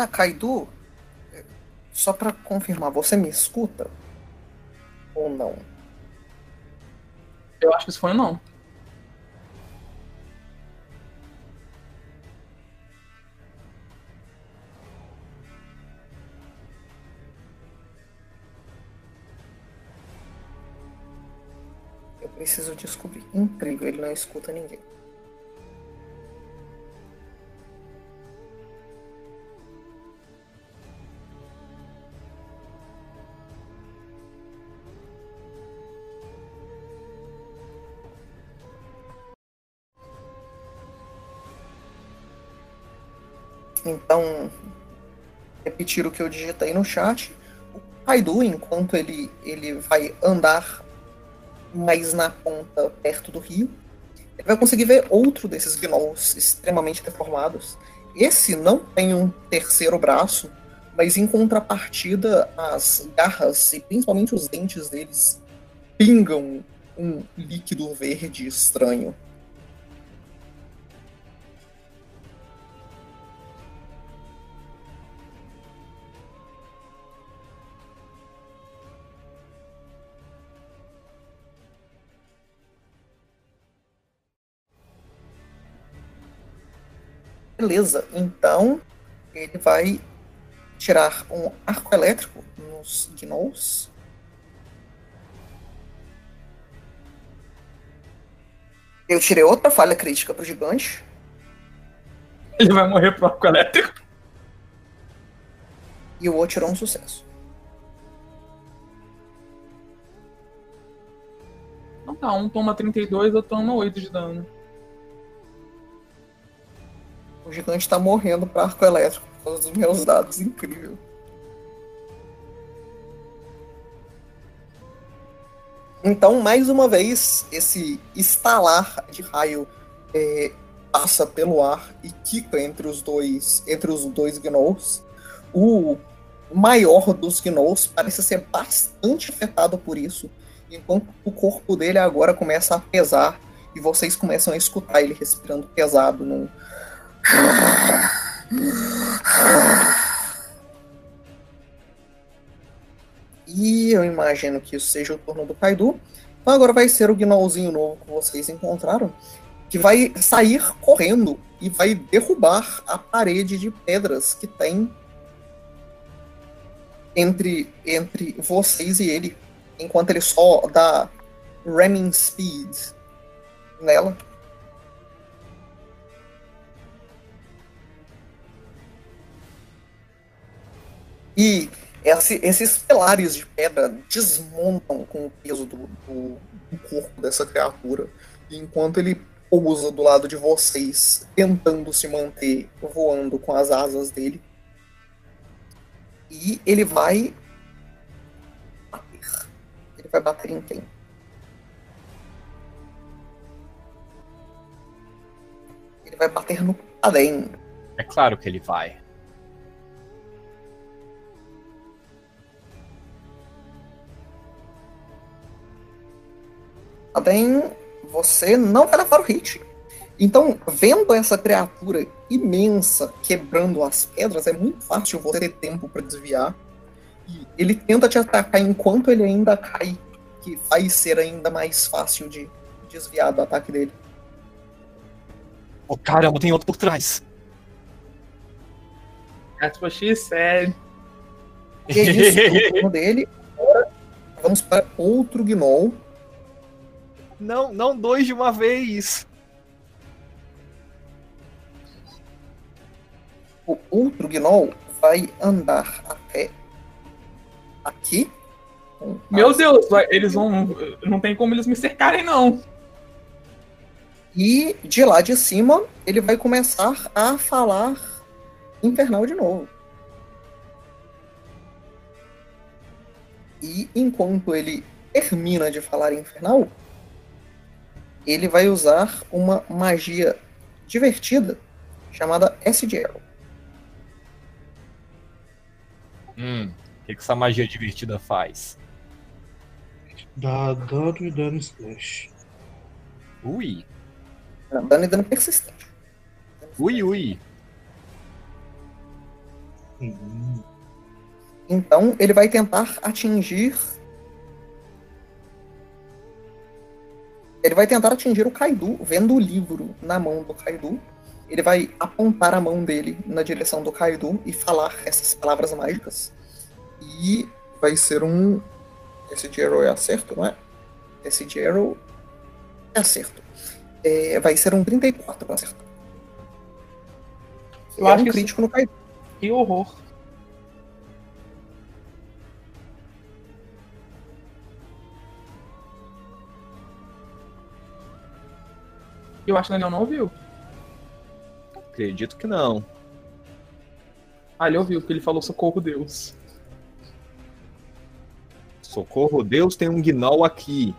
Ah, Kaido, é, só pra confirmar, você me escuta? Ou não? Eu acho que isso foi um não. Eu preciso descobrir. Incrível, ele não escuta ninguém. Então, repetir o que eu digitei no chat. O Kaido, enquanto ele, ele vai andar mais na ponta, perto do rio, ele vai conseguir ver outro desses gnolls extremamente deformados. Esse não tem um terceiro braço, mas em contrapartida, as garras e principalmente os dentes deles pingam um líquido verde estranho. Beleza, então ele vai tirar um arco elétrico nos gnolls. Eu tirei outra falha crítica pro gigante. Ele vai morrer pro arco elétrico. E o outro tirou um sucesso. Então tá, um toma 32, outro toma 8 de dano. O gigante tá morrendo para arco elétrico por causa dos meus dados. Incrível. Então, mais uma vez, esse estalar de raio é, passa pelo ar e quica entre os dois, entre os dois gnolls. O maior dos gnolls parece ser bastante afetado por isso, enquanto o corpo dele agora começa a pesar e vocês começam a escutar ele respirando pesado num e eu imagino que isso seja o turno do Kaido. Então agora vai ser o Gnollzinho novo que vocês encontraram, que vai sair correndo e vai derrubar a parede de pedras que tem entre, entre vocês e ele, enquanto ele só dá ramming speed nela. E esse- esses pilares de pedra desmontam com o peso do, do- do corpo dessa criatura. E enquanto ele pousa do lado de vocês, tentando se manter voando com as asas dele. E ele vai bater. Ele vai bater em quem? Ele vai bater no Adem. É claro que ele vai. Adem, você não vai levar o hit. Então, vendo essa criatura imensa quebrando as pedras, é muito fácil você ter tempo para desviar. E ele tenta te atacar enquanto ele ainda cai, que vai ser ainda mais fácil de desviar do ataque dele. Oh, caramba, tem outro por trás. That's what she said. E é isso, o turno dele. Agora, vamos para outro Gnoll. Não, não dois de uma vez. O outro Gnoll vai andar até aqui. Meu Deus, vai- eles vão. Não tem como eles me cercarem, não. E de lá de cima, ele vai começar a falar infernal de novo. E enquanto ele termina de falar infernal, ele vai usar uma magia divertida chamada SGL. Hum, o que, que essa magia divertida faz? Dá dano e dano splash. Ui, Dano e dano persistente. ui, ui. Hum, Então ele vai tentar atingir. Ele vai tentar atingir o Kaidu, vendo o livro na mão do Kaidu. Ele vai apontar a mão dele na direção do Kaidu e falar essas palavras mágicas. E vai ser um. Esse de Arrow é acerto, não é? Esse de Arrow é acerto. É, vai ser um 34 pra acertar. Eu é acho um que isso- crítico no Kaidu. Que horror. Eu acho que o Daniel não ouviu. Acredito que não. Ah, ele ouviu, porque ele falou socorro Deus. Socorro, Deus tem um gnoll aqui.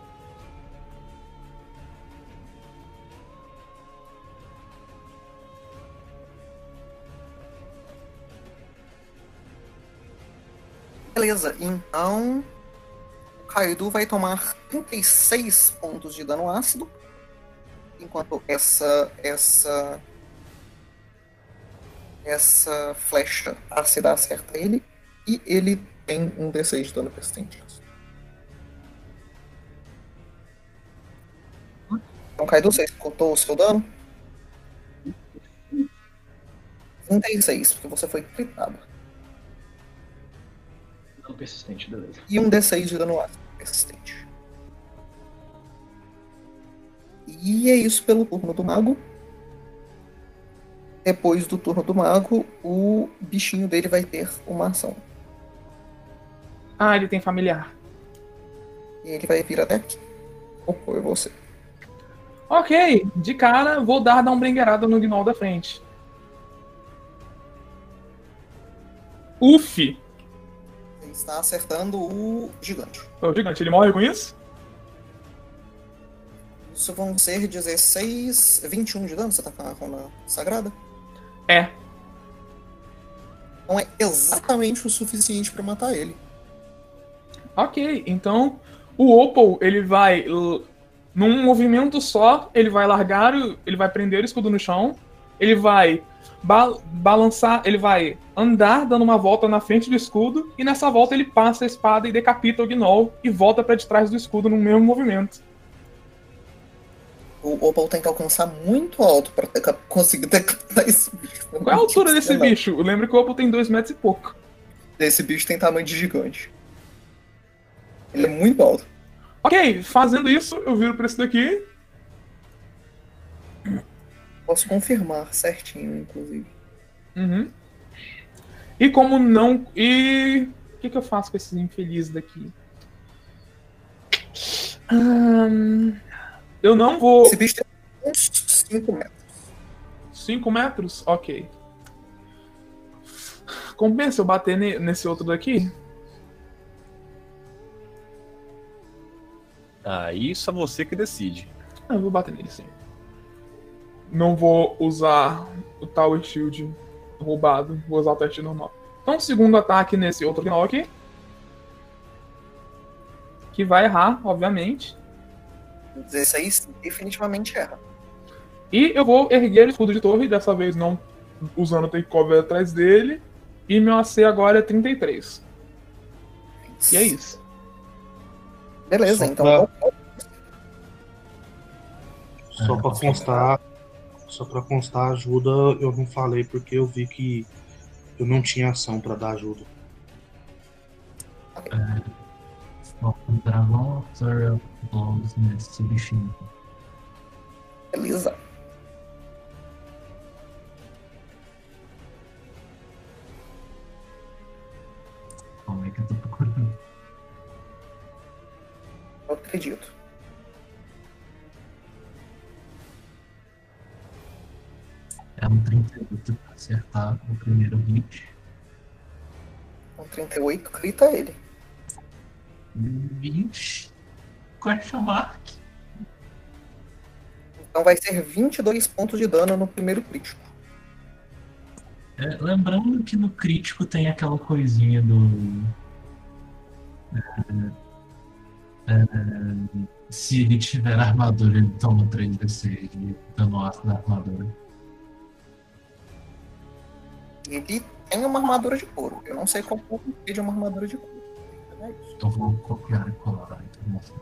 Beleza, então. O Kaido vai tomar 36 pontos de dano ácido. Enquanto essa. essa. essa flecha ácida acerta ele. E ele tem um D6 de dano persistente. Então, Kaido, você escutou o seu dano? 36, porque você foi critado. Dano persistente, beleza. e um D6 de dano ácido persistente. E é isso pelo turno do mago. Depois do turno do mago, o bichinho dele vai ter uma ação. Ah, ele tem familiar. E ele vai vir até aqui. É você. Ok, de cara, vou dar dar um brinqueirada no Gnoll da frente. Uf! Ele está acertando o gigante. O gigante, ele morre com isso? Isso vão ser 16, 21 de dano. Você tá com a runa sagrada? É. Não é exatamente o suficiente para matar ele. Ok, então o Opal, ele vai. Num movimento só, ele vai largar, ele vai prender o escudo no chão, ele vai ba- balançar, ele vai andar dando uma volta na frente do escudo, e nessa volta ele passa a espada e decapita o Gnoll e volta pra de trás do escudo no mesmo movimento. O Opal tem que alcançar muito alto para conseguir decapitar esse bicho. Qual é a altura desse lá. bicho? Eu lembro que o Opal tem dois metros e pouco. Esse bicho tem tamanho de gigante. Ele é muito alto. Ok, fazendo isso, eu viro pra esse daqui. Posso confirmar certinho, inclusive. Uhum. E como não. E. O que, que eu faço com esses infelizes daqui? Ahn, eu não vou. Esse bicho tem uns 5 metros. 5 metros? Ok. Compensa eu bater ne- nesse outro daqui? Aí só você que decide. Ah, Eu vou bater nele sim. Não vou usar o Tower Shield roubado, vou usar o teste normal. Então, segundo ataque nesse outro aqui. Que vai errar, obviamente. 16 definitivamente erra. E eu vou erguer o escudo de torre, dessa vez não usando o takeover atrás dele. E meu AC agora é 33. E é isso. Beleza, Só então. pra- Só É, pra constar, só pra constar ajuda, eu não falei porque eu vi que eu não tinha ação pra dar ajuda. Só o dragão absorve blows nesse bichinho. Beleza. Como é que eu tô procurando? Eu acredito. É um 38 pra acertar o primeiro hit. Com 38, grita ele. 20. Question mark. Então vai ser 22 pontos de dano no primeiro crítico. É, lembrando que no crítico tem aquela coisinha do. é, é, se ele tiver armadura, ele toma 3d6 de dano ácido da armadura. Ele tem uma armadura de couro. Eu não sei qual ponto de uma armadura de couro. É isso. Eu vou copiar e colar a informação.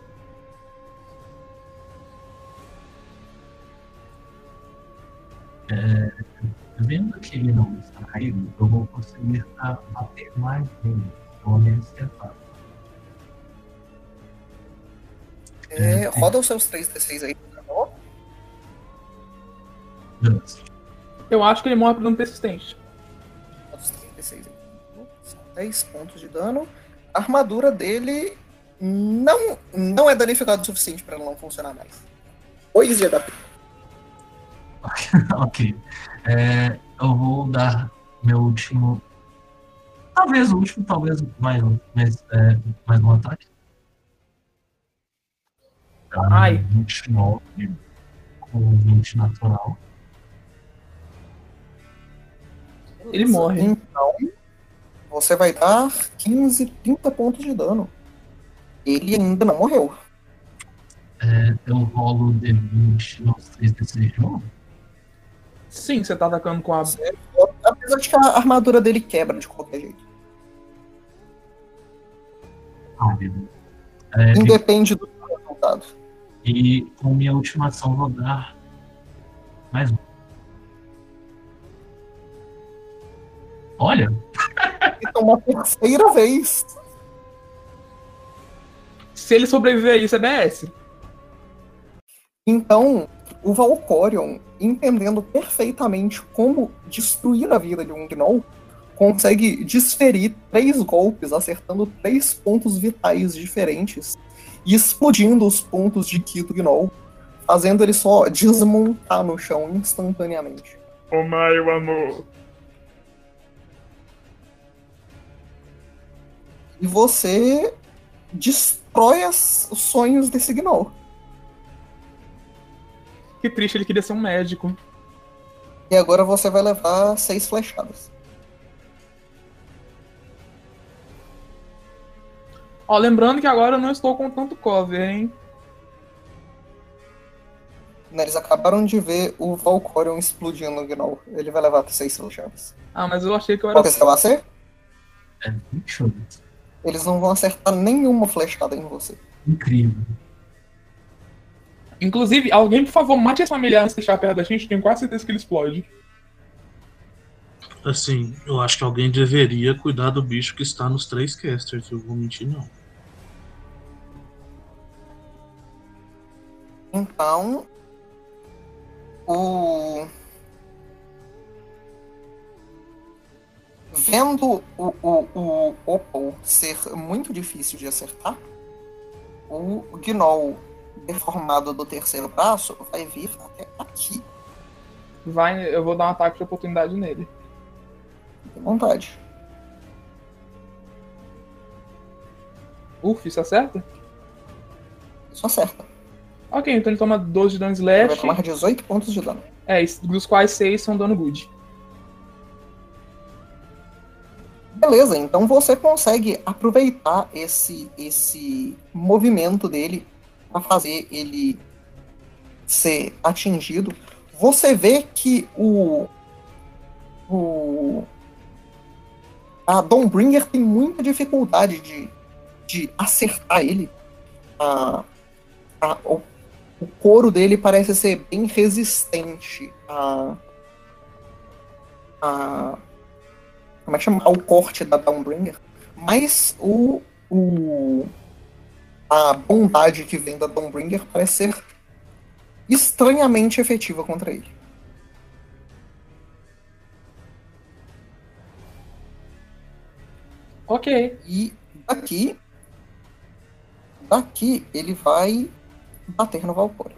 É, vendo que ele não está caído, eu vou conseguir bater mais nele. Pelo menos tentar. É, roda os seus 3d6 aí. por favor. Eu acho que ele morre por dano persistente. Roda os 3d6 aí. São 10 pontos de dano. A armadura dele não, não é danificada o suficiente para ela não funcionar mais. 2 de HP. ok. É, eu vou dar meu último. Talvez o último, talvez mais, um- mais, é, mais um ataque. Então, Ai. 29 com 20 natural. Ele morre. Então, você vai dar 15, 30 pontos de dano. Ele ainda não morreu. É, eu rolo D20 nos 3 d de novo. Sim, você tá atacando com a. Apesar de que a armadura dele quebra de qualquer jeito. Ah. É, Independe do resultado. e com minha última ação vou dar mais um. Olha, Então, uma terceira vez. Se ele sobreviver a isso, é BS. Então, o Valcorion, entendendo perfeitamente como destruir a vida de um Gnoll, consegue desferir três golpes, acertando três pontos vitais diferentes e explodindo os pontos de Ki do Gnoll, fazendo ele só desmontar no chão instantaneamente. Oh, meu amor. E você destrói as- os sonhos desse Gnoll. Que triste, ele queria ser um médico. E agora você vai levar seis flechadas. Ó, lembrando que agora eu não estou com tanto cover, hein? Né, Eles acabaram de ver o Valcorion explodindo no Gnoll. Ele vai levar seis flechadas. Ah, mas eu achei que eu Qual era. que é seu AC? é 28. Eles não vão acertar nenhuma flechada em você. Incrível. Inclusive, alguém, por favor, mate esse familiar antes de deixar perto da gente. Tenho quase certeza que ele explode. Assim, eu acho que alguém deveria cuidar do bicho que está nos três casters, eu vou mentir não. Então. O. Vendo o, o, o Opal ser muito difícil de acertar, o Gnoll deformado do terceiro braço vai vir até aqui, Vai, eu vou dar um ataque de oportunidade nele. de vontade. Uf, isso acerta? Só acerta. Ok, então ele toma 12 de dano Ele vai slash. tomar 18 pontos de dano. É, dos quais 6 são dano good. Beleza, então você consegue aproveitar esse, esse movimento dele para fazer ele ser atingido. Você vê que o. O. A Dombringer tem muita dificuldade de, de acertar ele. A, a, o, o couro dele parece ser bem resistente a. a como é que chama? Ao corte da Downbringer. Mas o, o a bondade que vem da Dawnbringer parece ser estranhamente efetiva contra ele. Ok. E daqui. Daqui ele vai bater no Valkyrie.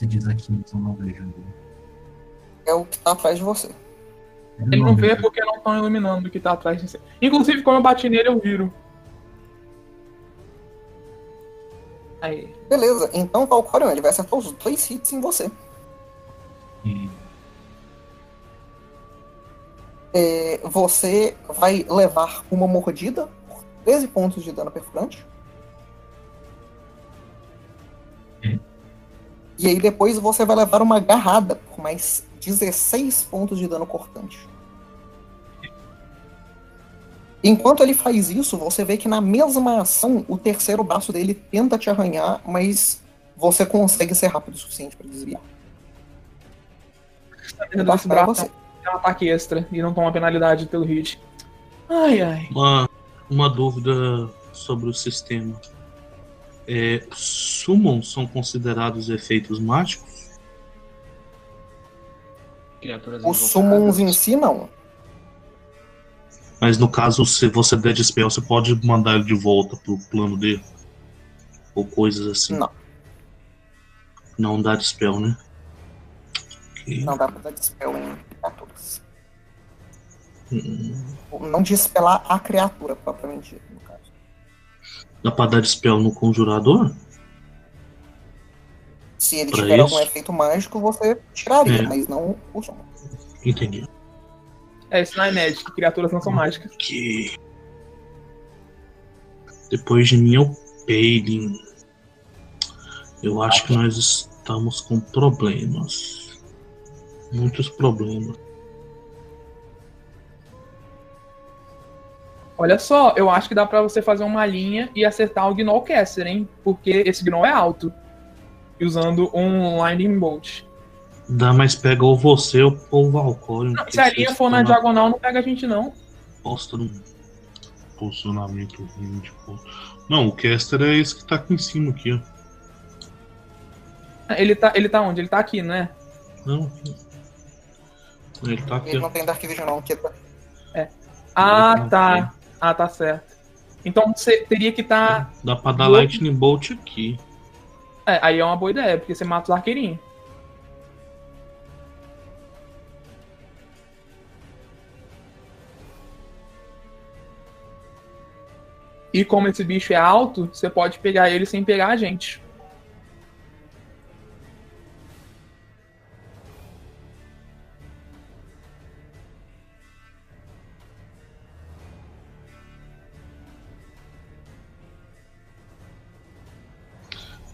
Se diz aqui, então não vejo ele. É o que tá atrás de você. Ele não vê porque não estão iluminando o que tá atrás de você. Inclusive, quando eu bati nele, eu viro. Aí. Beleza, então Valkyrion, ele vai acertar os dois hits em você. E É, você vai levar uma mordida por 13 pontos de dano perfurante. E aí depois você vai levar uma agarrada por mais 16 pontos de dano cortante. Enquanto ele faz isso, você vê que na mesma ação o terceiro braço dele tenta te arranhar, mas você consegue ser rápido o suficiente para desviar. Desse Esse pra braço você. é um ataque extra e não toma penalidade pelo hit. Ai, ai. Uma, uma dúvida sobre o sistema. É, summons são considerados efeitos mágicos? Criaturas Os summons em si, não. Mas no caso, se você der dispel, você pode mandar ele de volta pro plano dele? Ou coisas assim? Não. Não dá dispel, né? Ok. Não dá pra dar dispel em criaturas. Hum, Não dispelar a criatura, propriamente caso. Dá pra dar dispel no conjurador? Se ele Pra tiver isso? algum efeito mágico, você tiraria, É. mas não o summon. Entendi. É, isso não é Magic, criaturas não são mágicas. Que depois de mim é o Paylin. Eu acho que nós estamos com problemas. Muitos problemas. Olha só, eu acho que dá pra você fazer uma linha e acertar o Gnolcaster, hein? Porque esse Gnoll é alto. E usando um Lightning Bolt. Dá mais pega ou você ou o Valkyrie. Não, se a linha for na diagonal, não pega a gente, não. Posta no posicionamento ruim de ponto. Não, o caster é esse que tá aqui em cima aqui, ó. Ele tá, ele tá onde? Ele tá aqui, né? Não, aqui. Ele tá aqui, Ele não tem Dark Vision, não. Que tá- Ah, Ele tá. Ah, tá certo. Então você teria que estar. Dá pra dar Do- Lightning Bolt aqui. É, aí é uma boa ideia, porque você mata os arqueirinhos. E como esse bicho é alto, você pode pegar ele sem pegar a gente.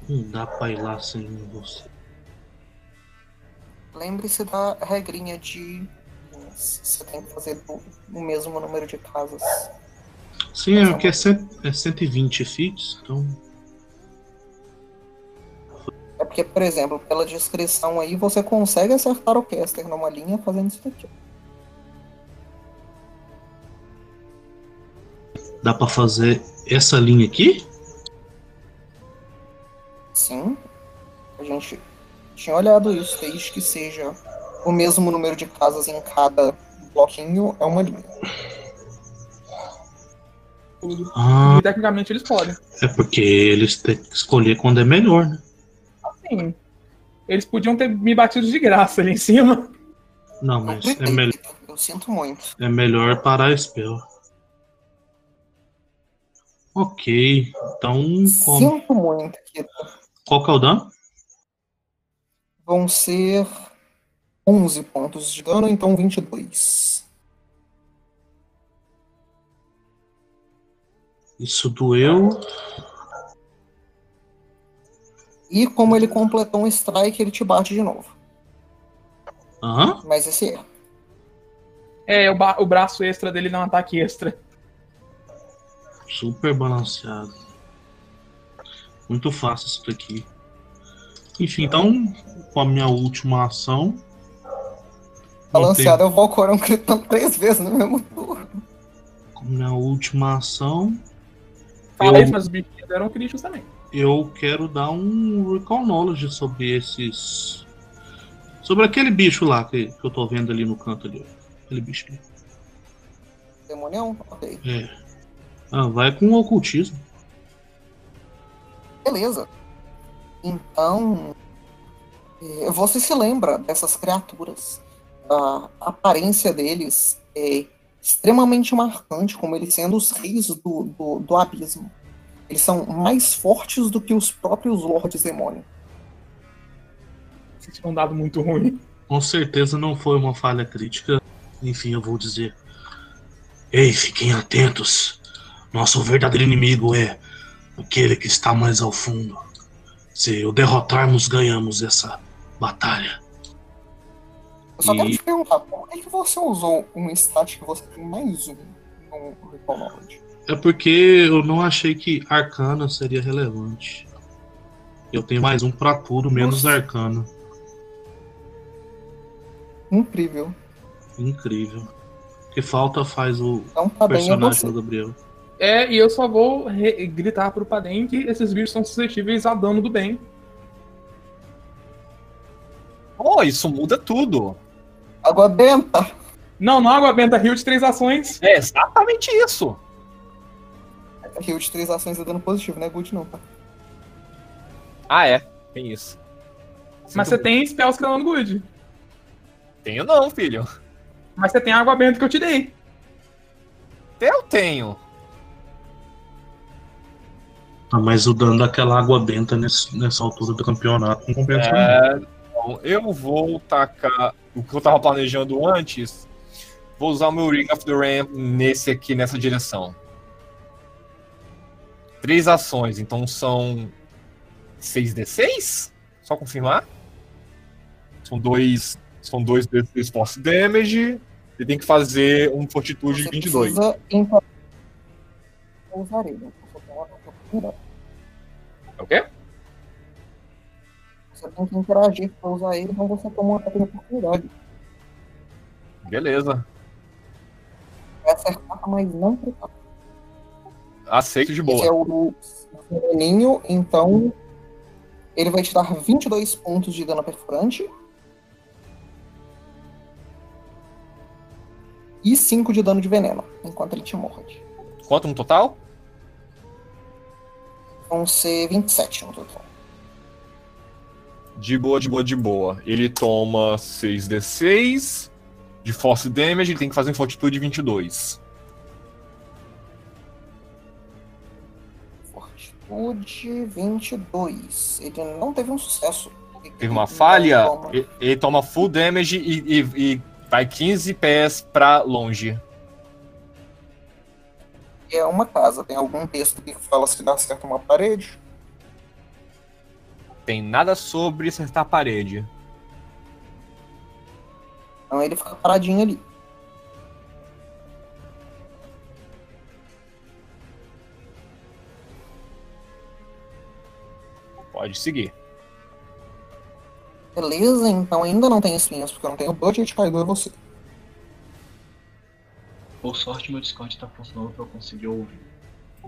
Não dá pra ir lá sem você. Lembre-se da regrinha de. Você tem que fazer o mesmo número de casas. Sim, é que é, cent, é 120 feet, então. É porque, por exemplo, pela descrição aí, você consegue acertar o caster numa linha fazendo isso daqui. Dá pra fazer essa linha aqui? Sim. A gente tinha olhado isso, desde que seja o mesmo número de casas em cada bloquinho, é uma linha. Tudo. Ah, E tecnicamente eles podem. é porque eles têm que escolher quando é melhor, né? Sim. Eles podiam ter me batido de graça ali em cima. Não, mas é tentei, melhor. eu Eu sinto muito. É melhor parar a spell. Ok, então como- Sinto muito, Kita. Qual que é o dano? Vão ser 11 pontos de dano, então 22. Isso doeu. E como ele completou um strike, ele te bate de novo. Aham. Mas esse erra. É, o, o braço extra dele dá um ataque extra. Super balanceado. Muito fácil isso daqui. Enfim, então, com a minha última ação. Balanceado é o Valcorão gritando três vezes no mesmo turno. Com a minha última ação. Fala Eu- mas os bichinhos deram críticos também. Eu quero dar um Recall Knowledge sobre esses. Sobre aquele bicho lá que, que eu tô vendo ali no canto ali. ó. Aquele bicho ali. Demonião? Ok. É. Ah, vai com o ocultismo. Beleza. Então. eh, Você se lembra dessas criaturas. A aparência deles é extremamente marcante, como eles sendo os reis do, do, do abismo. Eles são mais fortes do que os próprios Lordes Demônio. Isso é um dado muito ruim. Com certeza não foi uma falha crítica. Enfim, eu vou dizer. Ei, fiquem atentos. Nosso verdadeiro inimigo é aquele que está mais ao fundo. Se o derrotarmos, ganhamos essa batalha. Eu só quero E- te perguntar, por que, você usou um stat que você tem mais um no Recall Knowledge? É porque eu não achei que arcana seria relevante. Eu tenho mais um pra tudo, menos Nossa. arcana. Incrível. Incrível. O que falta faz o Então tá personagem do Gabriel. É, e eu só vou gritar pro Padem que esses bichos são suscetíveis a dano do bem. Oh, isso muda tudo. Água benta! Não, não água benta, rio de três ações. É exatamente isso. Rio de três ações é dano positivo, não é good não, tá? Ah, é. Tem isso. Mas Sinto você muito. tem spells que dão good. Tenho não, filho. Mas você tem água benta que eu te dei. Eu tenho. Ah, mas o dano daquela água benta nesse- nessa altura do campeonato não compensa não. É, então, eu vou tacar o que eu tava planejando antes. Vou usar o meu Ring of the Ram nesse aqui, nessa direção. Três ações, então são 6d6? Só confirmar? São dois. São dois d6 force damage. E tem que fazer um fortitude de Você 22. precisa interagir com É o quê? Você tem que interagir para usar ele, então você toma uma ataque de oportunidade. Beleza. Vai acertar, mas não clicar. Aceito de Esse boa. é o então ele vai te dar 22 pontos de dano perfurante. E 5 de dano de veneno, enquanto ele te morde. Quanto no total? Vão ser 27 no total. De boa, de boa, de boa. Ele toma 6d6 de force damage, ele tem que fazer um fortitude de 22. Fortitude 22. Ele não teve um sucesso. Teve uma falha, toma. ele, ele toma full damage e, e- e vai 15 pés pra longe. É uma casa. Tem algum texto que fala se dá certo uma parede? Tem nada sobre acertar a parede. Então ele fica paradinho ali. Pode seguir. Beleza, então ainda não tem espinhos, porque eu não tenho budget, Kaido é você. Por sorte, meu Discord tá funcionando pra eu conseguir ouvir.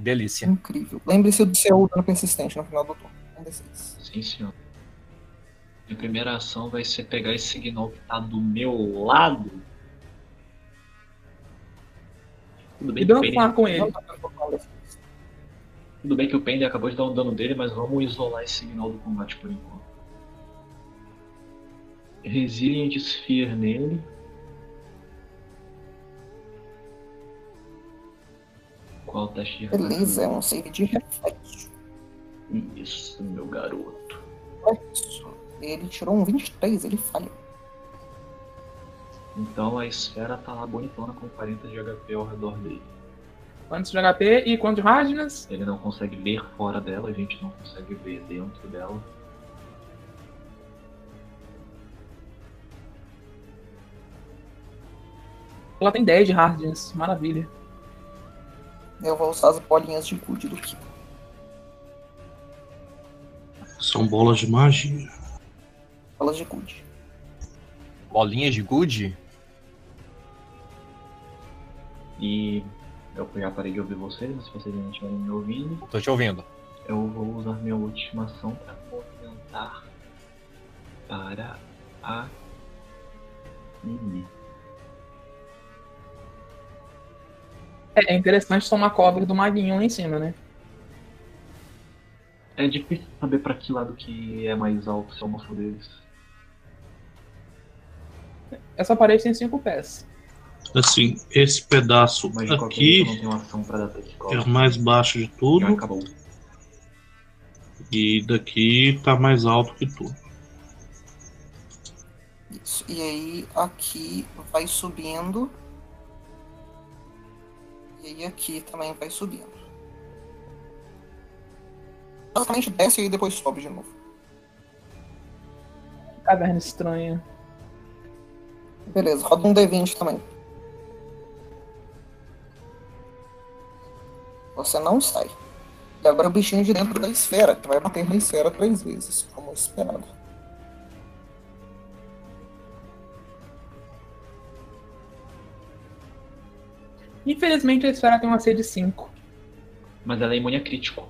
Delícia. Incrível. Lembre-se do seu dano persistente no final do turno. D6. Sim, senhor. Minha primeira ação vai ser pegar esse signal que tá do meu lado. Tudo bem, E dançar com ele. Não preocupado, D6. tudo bem que o Pender acabou de dar um dano dele, mas vamos isolar esse signal do combate por enquanto. Resilient Sphere nele. Qual o teste de Beleza, é um save de reflexo. Isso, meu garoto. Reflexo. Ele tirou um 23, ele falha. Então a esfera tá lá bonitona com 40 de HP ao redor dele. Quantos de HP e quantos de hardness? Ele não consegue ver fora dela, a gente não consegue ver dentro dela. Ela tem 10 de hardness. Maravilha. Eu vou usar as bolinhas de good do Kiko. São bolas de magia. Bolas de good. Bolinhas de good? E eu já parei de ouvir vocês, mas se vocês ainda estiverem me ouvindo, Tô te ouvindo. eu vou usar minha última ação para movimentar para a Lili. É, é interessante tomar cover do maguinho lá em cima, né? É difícil saber para que lado que é mais alto se é o moço deles. Essa parede tem 5 pés. Assim, esse pedaço Mas aqui é o mais baixo de tudo. E daqui tá mais alto que tudo. Isso. E aí aqui vai subindo. E aí aqui também vai subindo. Basicamente desce e depois sobe de novo. Caverna estranha. Beleza, roda um D20 também. Você não sai. E agora o bichinho de dentro da esfera, que vai bater na esfera três vezes, como esperado. Infelizmente a esfera tem uma C de 5. Mas ela é imune a crítico.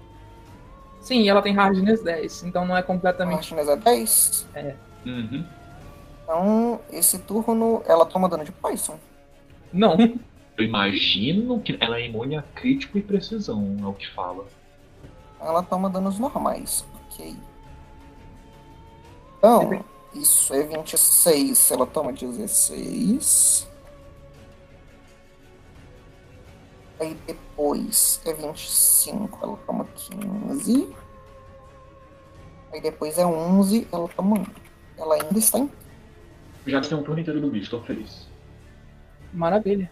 Sim, e ela tem hardness 10, então não é completamente. Martinez é 10. Uhum. Então, esse turno ela toma dano de Poison. Não. Eu imagino que ela é imune a crítico e precisão, é o que fala. Ela toma danos normais. Ok. Então, isso é 26. Ela toma 16. Aí depois é 25. Ela toma 15. Aí depois é 11. Ela toma 1. Ela ainda está em. Já tem um turno inteiro do bicho, tô feliz. Maravilha.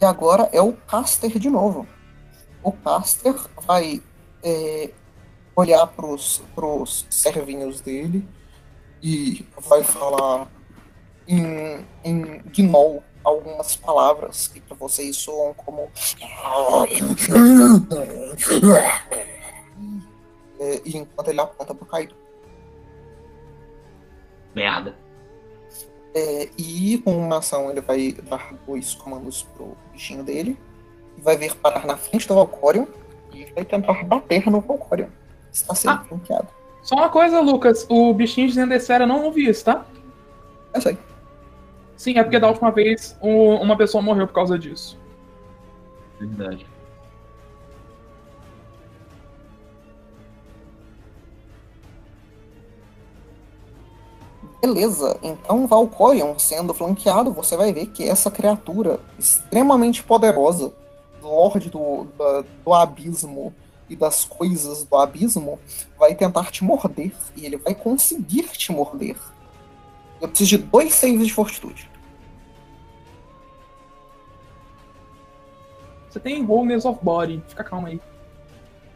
E agora é o caster de novo. O caster vai é, olhar pros, pros servinhos dele e vai falar em, em Gnoll algumas palavras que para vocês soam como. É, e enquanto ele aponta pro Kaido. Merda. É, e com uma ação ele vai dar dois comandos pro bichinho dele. E vai vir parar na frente do Valcorion e vai tentar bater no Valcorion. Está sendo Ah. flanqueado. Só uma coisa, Lucas. O bichinho de dentro da esfera não ouviu isso, tá? É isso aí. Sim, é porque da última vez o- uma pessoa morreu por causa disso. Verdade. Beleza, então Valcorion sendo flanqueado, você vai ver que essa criatura extremamente poderosa, Lorde do, da- do Abismo e das coisas do Abismo, vai tentar te morder. E ele vai conseguir te morder. Eu preciso de dois saves de fortitude. Você tem wholeness of body. Fica calma aí.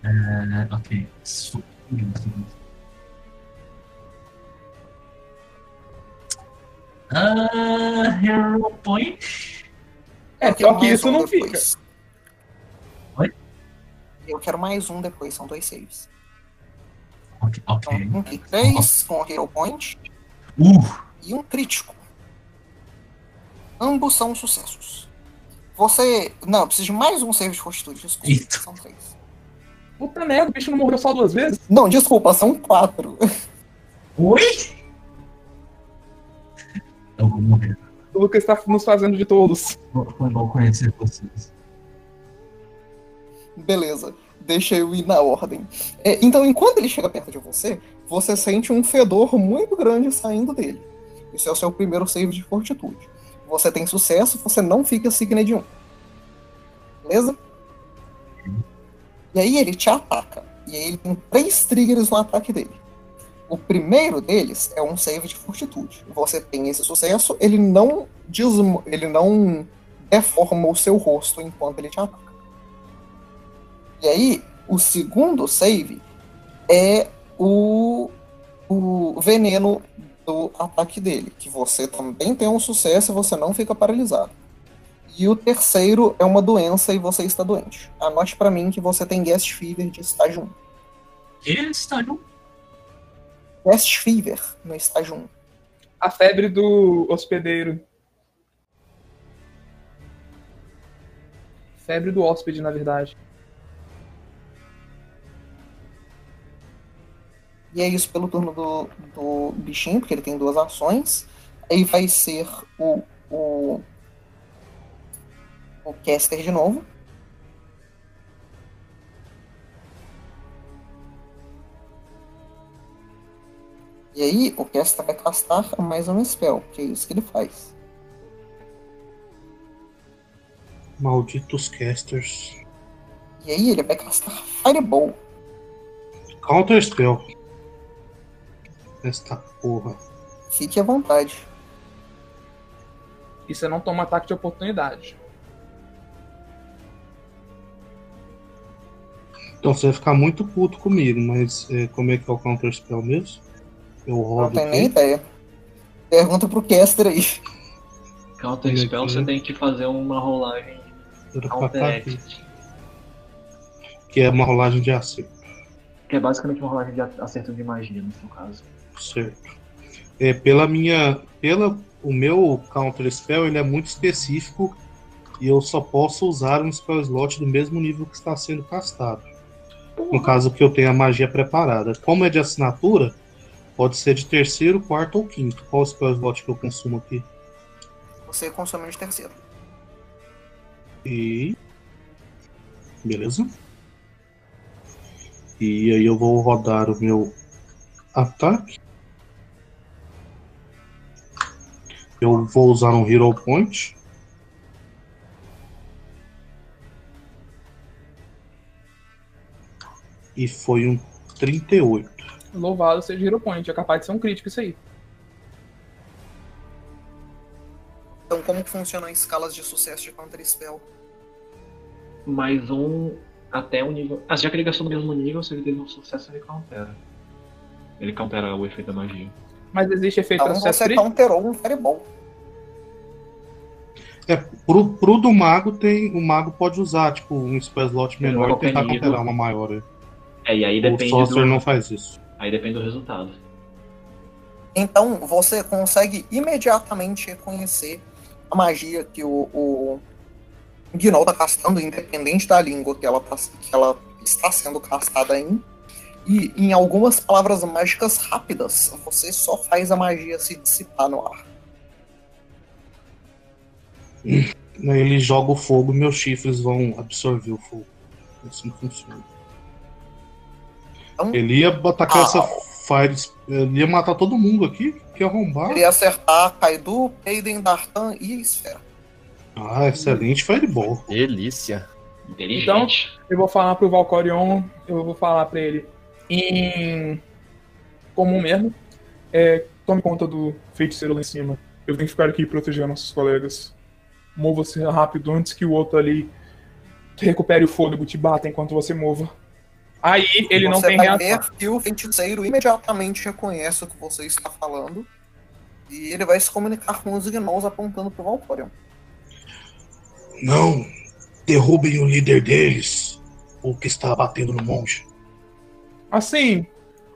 É, ok. Ah, Hero Point. É, Eu pior que isso um não fica. depois. Oi? Eu quero mais um depois, são dois saves. Ok. Então, ok. um de três com o Hero Point Uh, e um crítico. Ambos são sucessos. Você. Não, eu preciso de mais um save de fortitude, desculpa. Eita. São três. Puta merda, o bicho não morreu só duas vezes? Não, desculpa, são quatro. oi? Eu vou morrer. O Lucas está nos fazendo de todos. Foi bom conhecer vocês. Beleza, deixa eu ir na ordem. É, então, enquanto ele chega perto de você, você sente um fedor muito grande saindo dele. Esse é o seu primeiro save de fortitude. Você tem sucesso, você não fica signe de um. Beleza? E aí ele te ataca. E aí ele tem três triggers no ataque dele. O primeiro deles é um save de fortitude. Você tem esse sucesso, ele não desmo- ele não deforma o seu rosto enquanto ele te ataca. E aí, o segundo save é o, o veneno do ataque dele, que você também tem um sucesso e você não fica paralisado. E o terceiro é uma doença e você está doente. Anote pra mim que você tem guest fever de estágio 1. Ele está no Guest fever no estágio 1. A febre do hospedeiro. Febre do hóspede, na verdade. E é isso pelo turno do, do bichinho, porque ele tem duas ações. Aí vai ser o, o, o caster de novo. E aí o caster vai castar mais um spell, que é isso que ele faz. Malditos casters. E aí ele vai castar Fireball. Counter spell. Esta porra. Fique à vontade. E você não toma ataque de oportunidade. Então você vai ficar muito puto comigo, mas é, como é que é o counter spell mesmo? Eu Não rodo tenho nem aqui. ideia. Pergunta pro caster aí. Counter Spell aqui. você tem que fazer uma rolagem Counter que é uma rolagem de acerto. Que é basicamente uma rolagem de acerto de magia, no seu caso. Certo. É, pela minha. Pela, o meu counter spell ele é muito específico e eu só posso usar um spell slot do mesmo nível que está sendo castado. No caso que eu tenho a magia preparada. Como é de assinatura, pode ser de terceiro, quarto ou quinto. Qual o spell slot que eu consumo aqui? Você consome de terceiro. E. Beleza. E aí eu vou rodar o meu ataque. Eu vou usar um Hero Point. E foi um 38. Louvado seja Hero Point. É capaz de ser um crítico isso aí. Então, como que funcionam as escalas de sucesso de Counter Spell? Mais um até o nível. Ah, já que ele gastou no mesmo nível, se ele teve um sucesso, ele countera. Ele countera o efeito da magia. Mas existe efeito Então você crítico? counterou um Fireball. É, pro, pro do mago tem. O mago pode usar, tipo, um spell slot menor vai e tentar counterar uma maior. é. É, e aí O depende Sorcerer do. não faz isso. Aí depende do resultado. Então você consegue imediatamente reconhecer a magia que o, o Gnoll tá castando, independente da língua que ela, tá, que ela está sendo castada em. E em algumas palavras mágicas rápidas, você só faz a magia se dissipar no ar. Aí Ele joga o fogo e meus chifres vão absorver o fogo. Assim funciona. Então, Ele ia atacar Ah. essa Fire. Ele ia matar todo mundo aqui. Que arrombar. ele ia acertar Kaido, Peiden, Dartan e a Esfera. Ah, excelente Fireball. Delícia. Inteligente. Eu vou falar pro Valcorion, eu vou falar pra ele em comum mesmo. É, tome conta do feiticeiro lá em cima. Eu tenho que ficar aqui e proteger nossos colegas. Mova-se rápido antes que o outro ali recupere o fôlego, te bata enquanto você mova. Aí ele não você tem vai reação. ver que o feiticeiro imediatamente reconhece o que você está falando. E ele vai se comunicar com os Gnolls apontando pro Valcorion. Não! Derrubem o líder deles. O que está batendo no monge. Assim,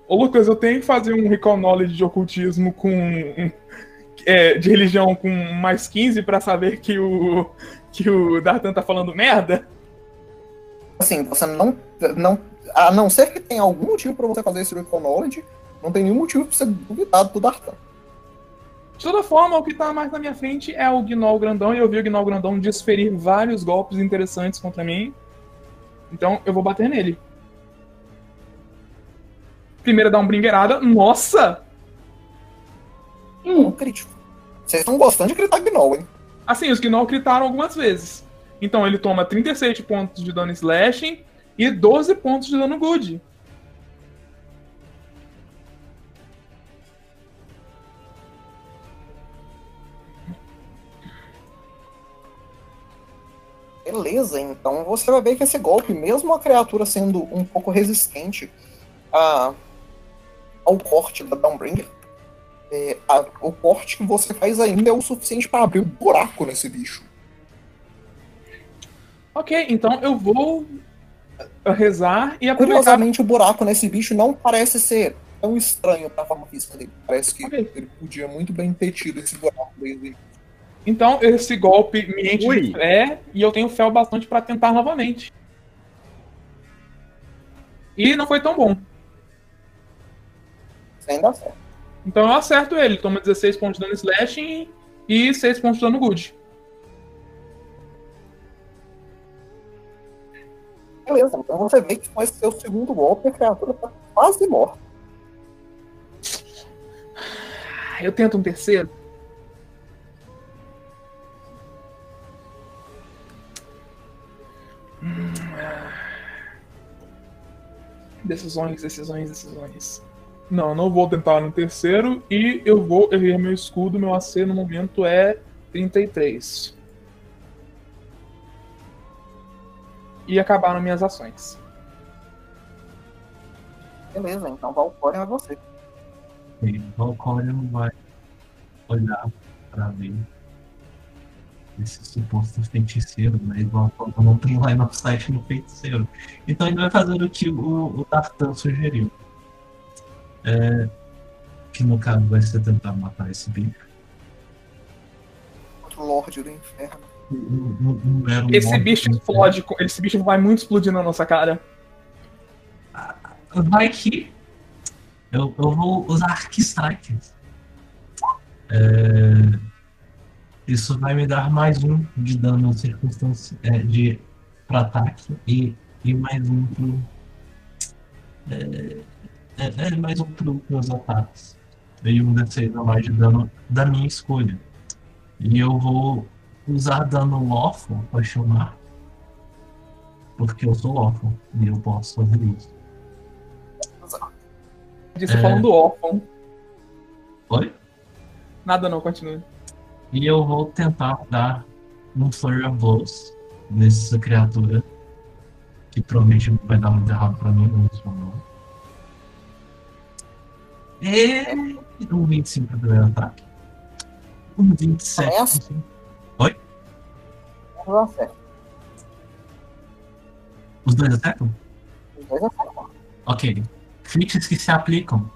ô Lucas, eu tenho que fazer um recall knowledge de ocultismo com. é, de religião com mais 15 pra saber que o. que o Dartan tá falando merda? Assim, você não, não. A não ser que tenha algum motivo pra você fazer esse Recall Knowledge, não tem nenhum motivo pra você duvidar do Dartan. De toda forma, o que tá mais na minha frente é o Gnoll Grandão, e eu vi o Gnoll Grandão desferir vários golpes interessantes contra mim. Então eu vou bater nele. Primeiro dá um brinqueirada. Nossa! Um crítico. Vocês estão gostando de gritar Gnoll, hein? Assim, os Gnoll critaram algumas vezes. Então ele toma 37 pontos de dano slashing e 12 pontos de dano good. Beleza, então você vai ver que esse golpe, mesmo a criatura sendo um pouco resistente a, ao corte da Downbringer, é, a- o corte que você faz ainda é o suficiente para abrir um buraco nesse bicho. Ok, então eu vou rezar e aproveitar. Curiosamente, o buraco nesse bicho não parece ser tão estranho para a forma física dele. Parece que Ok. ele podia muito bem ter tido esse buraco desde o Então esse golpe me enche Ui. de fé e eu tenho fé o bastante pra tentar novamente. E não foi tão bom. Sem dar certo. Então eu acerto ele. Toma 16 pontos de dano slashing e 6 pontos de dano good. Beleza, então você vê que com esse seu segundo golpe a criatura tá quase morta. Eu tento um terceiro. Hum, ah. Decisões, decisões, decisões. Não, não vou tentar no terceiro e eu vou erguer meu escudo. Meu AC no momento é 33. E acabaram minhas ações. Beleza, então Valcorion é você. O Valcorion vai olhar pra ver esse suposto feiticeiro, mas o Valcorion não tem line of sight no feiticeiro. Então ele vai fazer o que o, o Tartan sugeriu. É, que no caso vai ser tentar matar esse bicho. Outro Lorde do Inferno. Um- um- um mero Esse bicho explode, com- esse bicho vai muito explodir na nossa cara. Vai que eu, eu vou usar Arc. É, isso vai me dar mais um de dano circunstância é, de para ataque e, e mais um pro. É, é, é mais um pro meus ataques. E um D6 a mais de dano da minha escolha. E eu vou usar dano lawful para chamar. Porque eu sou lawful e eu posso fazer isso. Disse É. falando órfão. Oi? Nada não, continue. E eu vou tentar dar um Flurry of Blows nessa criatura. Que provavelmente vai dar muito errado pra mim, não não. E um 25 pro primeiro ataque. Um 27. Começa? assim. Vamos dar certo. Os dois acertam? Os dois acertam. Ok. Feats que se aplicam.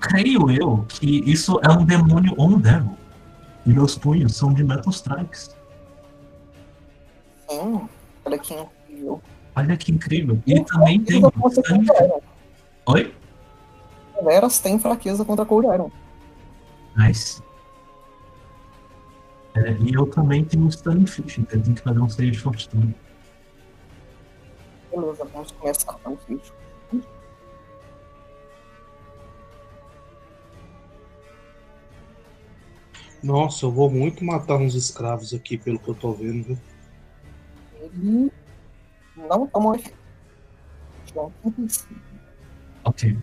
Creio eu que isso é um demônio ou um devil. E meus punhos são de Metal Strikes. Sim, olha que incrível. Olha que incrível. E também tem. Cold Iron. Oi? Veras tem fraqueza contra Cold Iron. Nice. É, e eu também tenho um Stunning Fish, então eu tenho que fazer um save de fortitude. Beleza, vamos começar com o bicho. Nossa, eu vou muito matar uns escravos aqui, pelo que eu tô vendo, viu? Ele não tomou efeito. Tirou 35. Ok.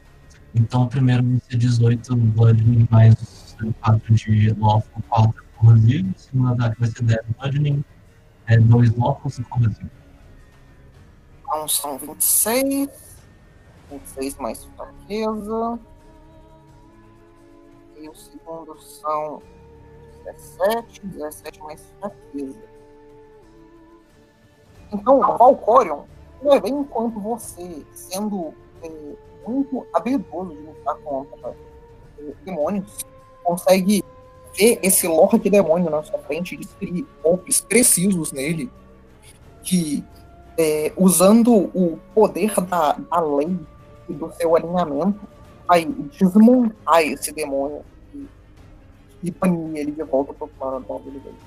Então primeiro vai ser 18 Bludgeoning mais 4 de Lawful 4 corrosivo. Segundo ataque vai ser 10 Bludgeoning, é 2 Lawful e corrosivo. Então são 26. 26 mais fraqueza. E o segundo são 17. 17 mais fraqueza. Então, Valcorion, vai ver enquanto você, sendo é, muito habilidoso de lutar contra demônios, consegue ver esse Lorde Demônio na sua frente e desferir golpes precisos nele que é, usando o poder da, da lei e do seu alinhamento, vai desmontar esse demônio e, e banir ele de volta pro plano da vida dele.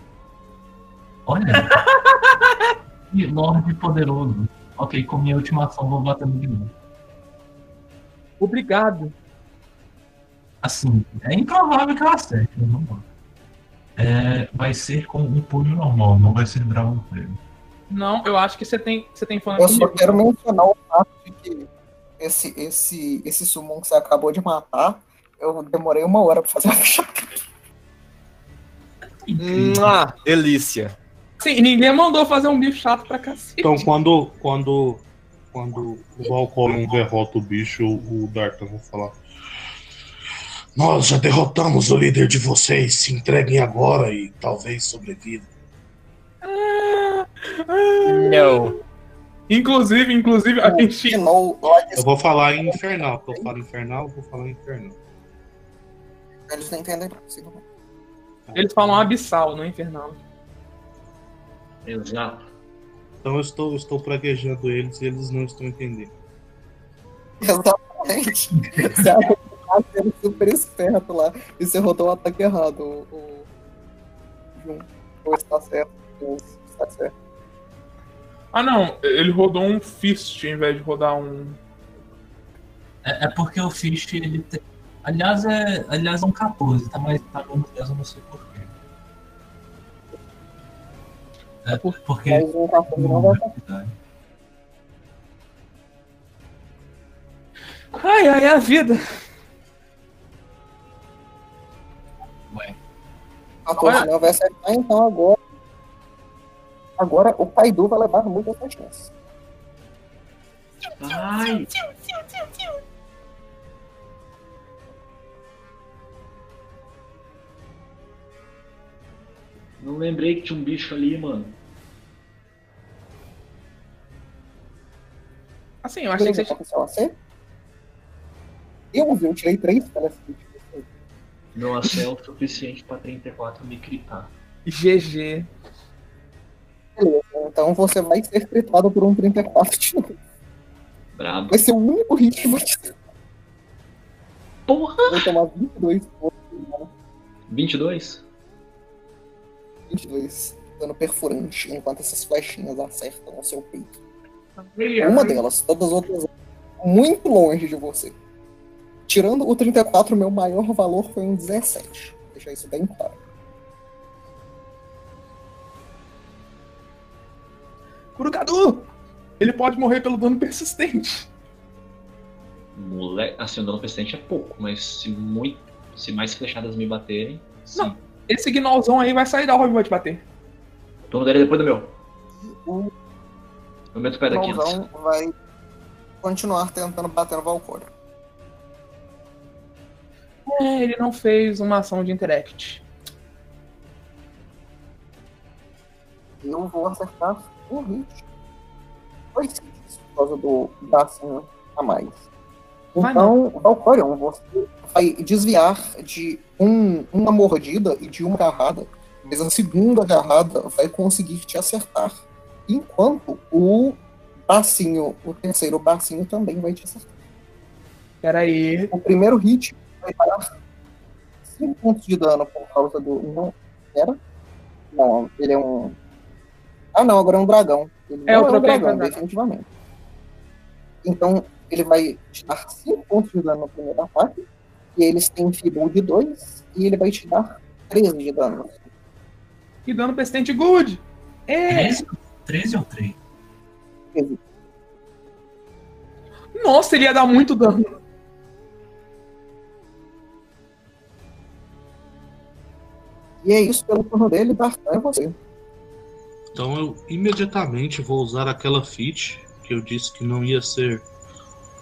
Olha! que Lorde poderoso. Ok, com minha última ação vou bater no de novo. Obrigado. Assim, é improvável que eu acerte, mas vamos lá. É, vai ser com um punho normal, não vai ser Dragon Flame. Não, eu acho que você tem, você tem fã Eu só quero mencionar o fato de que esse, esse, esse summon que você acabou de matar, eu demorei uma hora pra fazer a ficha. Mua, delícia. Sim, ninguém mandou fazer um bicho chato pra cacete. Então, quando, quando, quando o Valcorion derrota o bicho, o Dartan vai falar: Nós já derrotamos o líder de vocês. Se entreguem agora e talvez sobrevivam. Ah. Não. Inclusive, inclusive, a gente. Eu vou falar em infernal. porque Eu falo infernal, eu vou falar em infernal. eles não entendem. Eles falam abissal, não infernal. Exato. Então eu estou, estou praguejando eles e eles não estão entendendo. Exatamente. Você acha que tá sendo super esperto lá e você rodou o ataque errado. O. Ou está certo. ou Está certo. Ah, não. Ele rodou um fist em vez de rodar um. É, é porque o Fish, ele tem. Aliás, é, aliás, é um 14, tá mais tá menos 10, eu não sei porquê. É porque. Mas um café não vai passar. Ai, ai, é a vida. Ué, A coisa não vai acertar, então agora. Agora o Paidu vai levar muito essa chance. Ai! Não lembrei que tinha um bicho ali, mano. Assim, eu achei que você. AC? Eu eu tirei três para essa Meu AC é o suficiente pra 34 me gritar. GG. Beleza, então você vai ser tritado por um 34 de novo. Brabo. Vai ser o único hit que você Porra! vai tomar 22 pontos de dano. 22? 22 dano perfurante, enquanto essas flechinhas acertam o seu peito. Uma delas, todas as outras muito longe de você. Tirando o 34, meu maior valor foi um 17. Vou deixar isso bem claro. Kurukadu! Ele pode morrer pelo dano persistente. Moleque. Assim, o dano persistente é pouco, mas se muito. Se mais flechadas me baterem. Sim. Não. Esse gnolzão aí vai sair da e vai te bater. O turno dele é depois do meu. O o pé daqui. Mãozão vai continuar tentando bater no Valkyrie. É, ele não fez uma ação de interact. Eu vou acertar um hit. Dois hits por causa do bracinho a mais. Então, Valkyrion, você vai desviar de um- uma mordida e de uma agarrada, mas a segunda agarrada vai conseguir te acertar. Enquanto o bracinho, o terceiro bracinho também vai te acertar. Pera aí. O primeiro hit vai dar 5 pontos de dano por causa do. Não, era? Não, ele é um. Ah, não, agora é um dragão. Ele É, não é um dragão. definitivamente. Então, ele vai te dar 5 pontos de dano no primeiro ataque. E eles têm Feeble de 2. E ele vai te dar 13 de dano. E dano persistente good. É. 13, 13 ou 3? 13. Nossa, ele ia dar muito dano. E é isso pelo turno dele, Dartan é você. Então eu imediatamente vou usar aquela feat que eu disse que não ia ser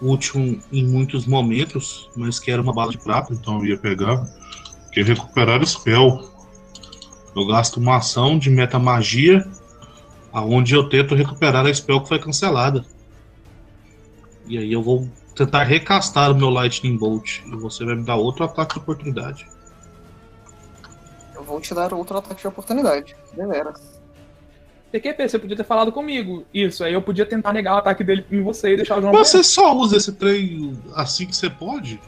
útil em muitos momentos, mas que era uma bala de prata, então eu ia pegar. Que recuperar spell. Eu gasto uma ação de metamagia, aonde eu tento recuperar a spell que foi cancelada. E aí eu vou tentar recastar o meu Lightning Bolt. E você vai me dar outro ataque de oportunidade. Eu vou te dar outro ataque de oportunidade. Deveras. PQP, você podia ter falado comigo. Isso, aí eu podia tentar negar o ataque dele em você e deixar o João. Mas você só usa esse trem assim que você pode?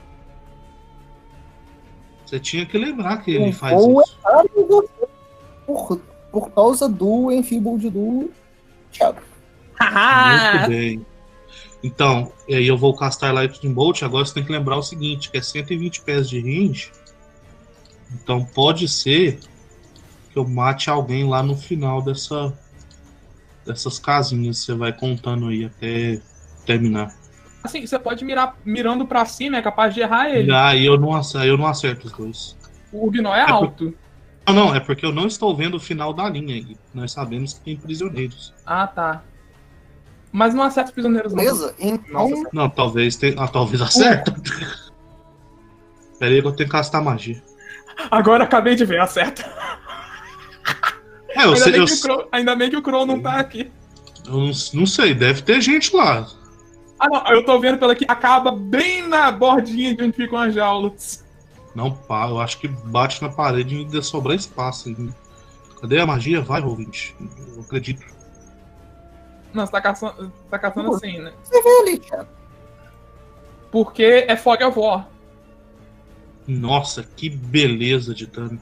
Você tinha que lembrar que ele faz isso. você por, por causa do Enfeebled do Thiago. Muito bem. Então, e aí eu vou castar Lightning Bolt. Agora você tem que lembrar o seguinte: que é 120 pés de range. Então pode ser que eu mate alguém lá no final dessa, dessas casinhas. Você vai contando aí até terminar. Assim, você pode mirar mirando pra cima, é capaz de errar ele. Ah, e eu não acerto, eu não acerto os dois. O Gnó é por- alto. Não, não, é porque eu não estou vendo o final da linha aí. Nós sabemos que tem prisioneiros. Ah, tá. Mas não acerta os prisioneiros, não. Beleza? Então, Nossa, Não, talvez tenha. Ah, talvez acerta. Pera aí que eu tenho que castar magia. Agora acabei de ver, acerta. É, eu, Ainda, sei, bem eu, que o Crow, ainda bem que o Crow não tá aqui. eu não, não sei, deve ter gente lá. Ah, não, eu tô vendo pela aqui. Acaba bem na bordinha de onde ficam as jaulas. Não, pá, eu acho que bate na parede e ainda sobrar espaço ainda. Cadê a magia? Vai, ouvinte. Eu acredito. Não, você tá caçando, tá caçando assim, né? você vê ali. Porque é Fog of War. Nossa, que beleza de dano.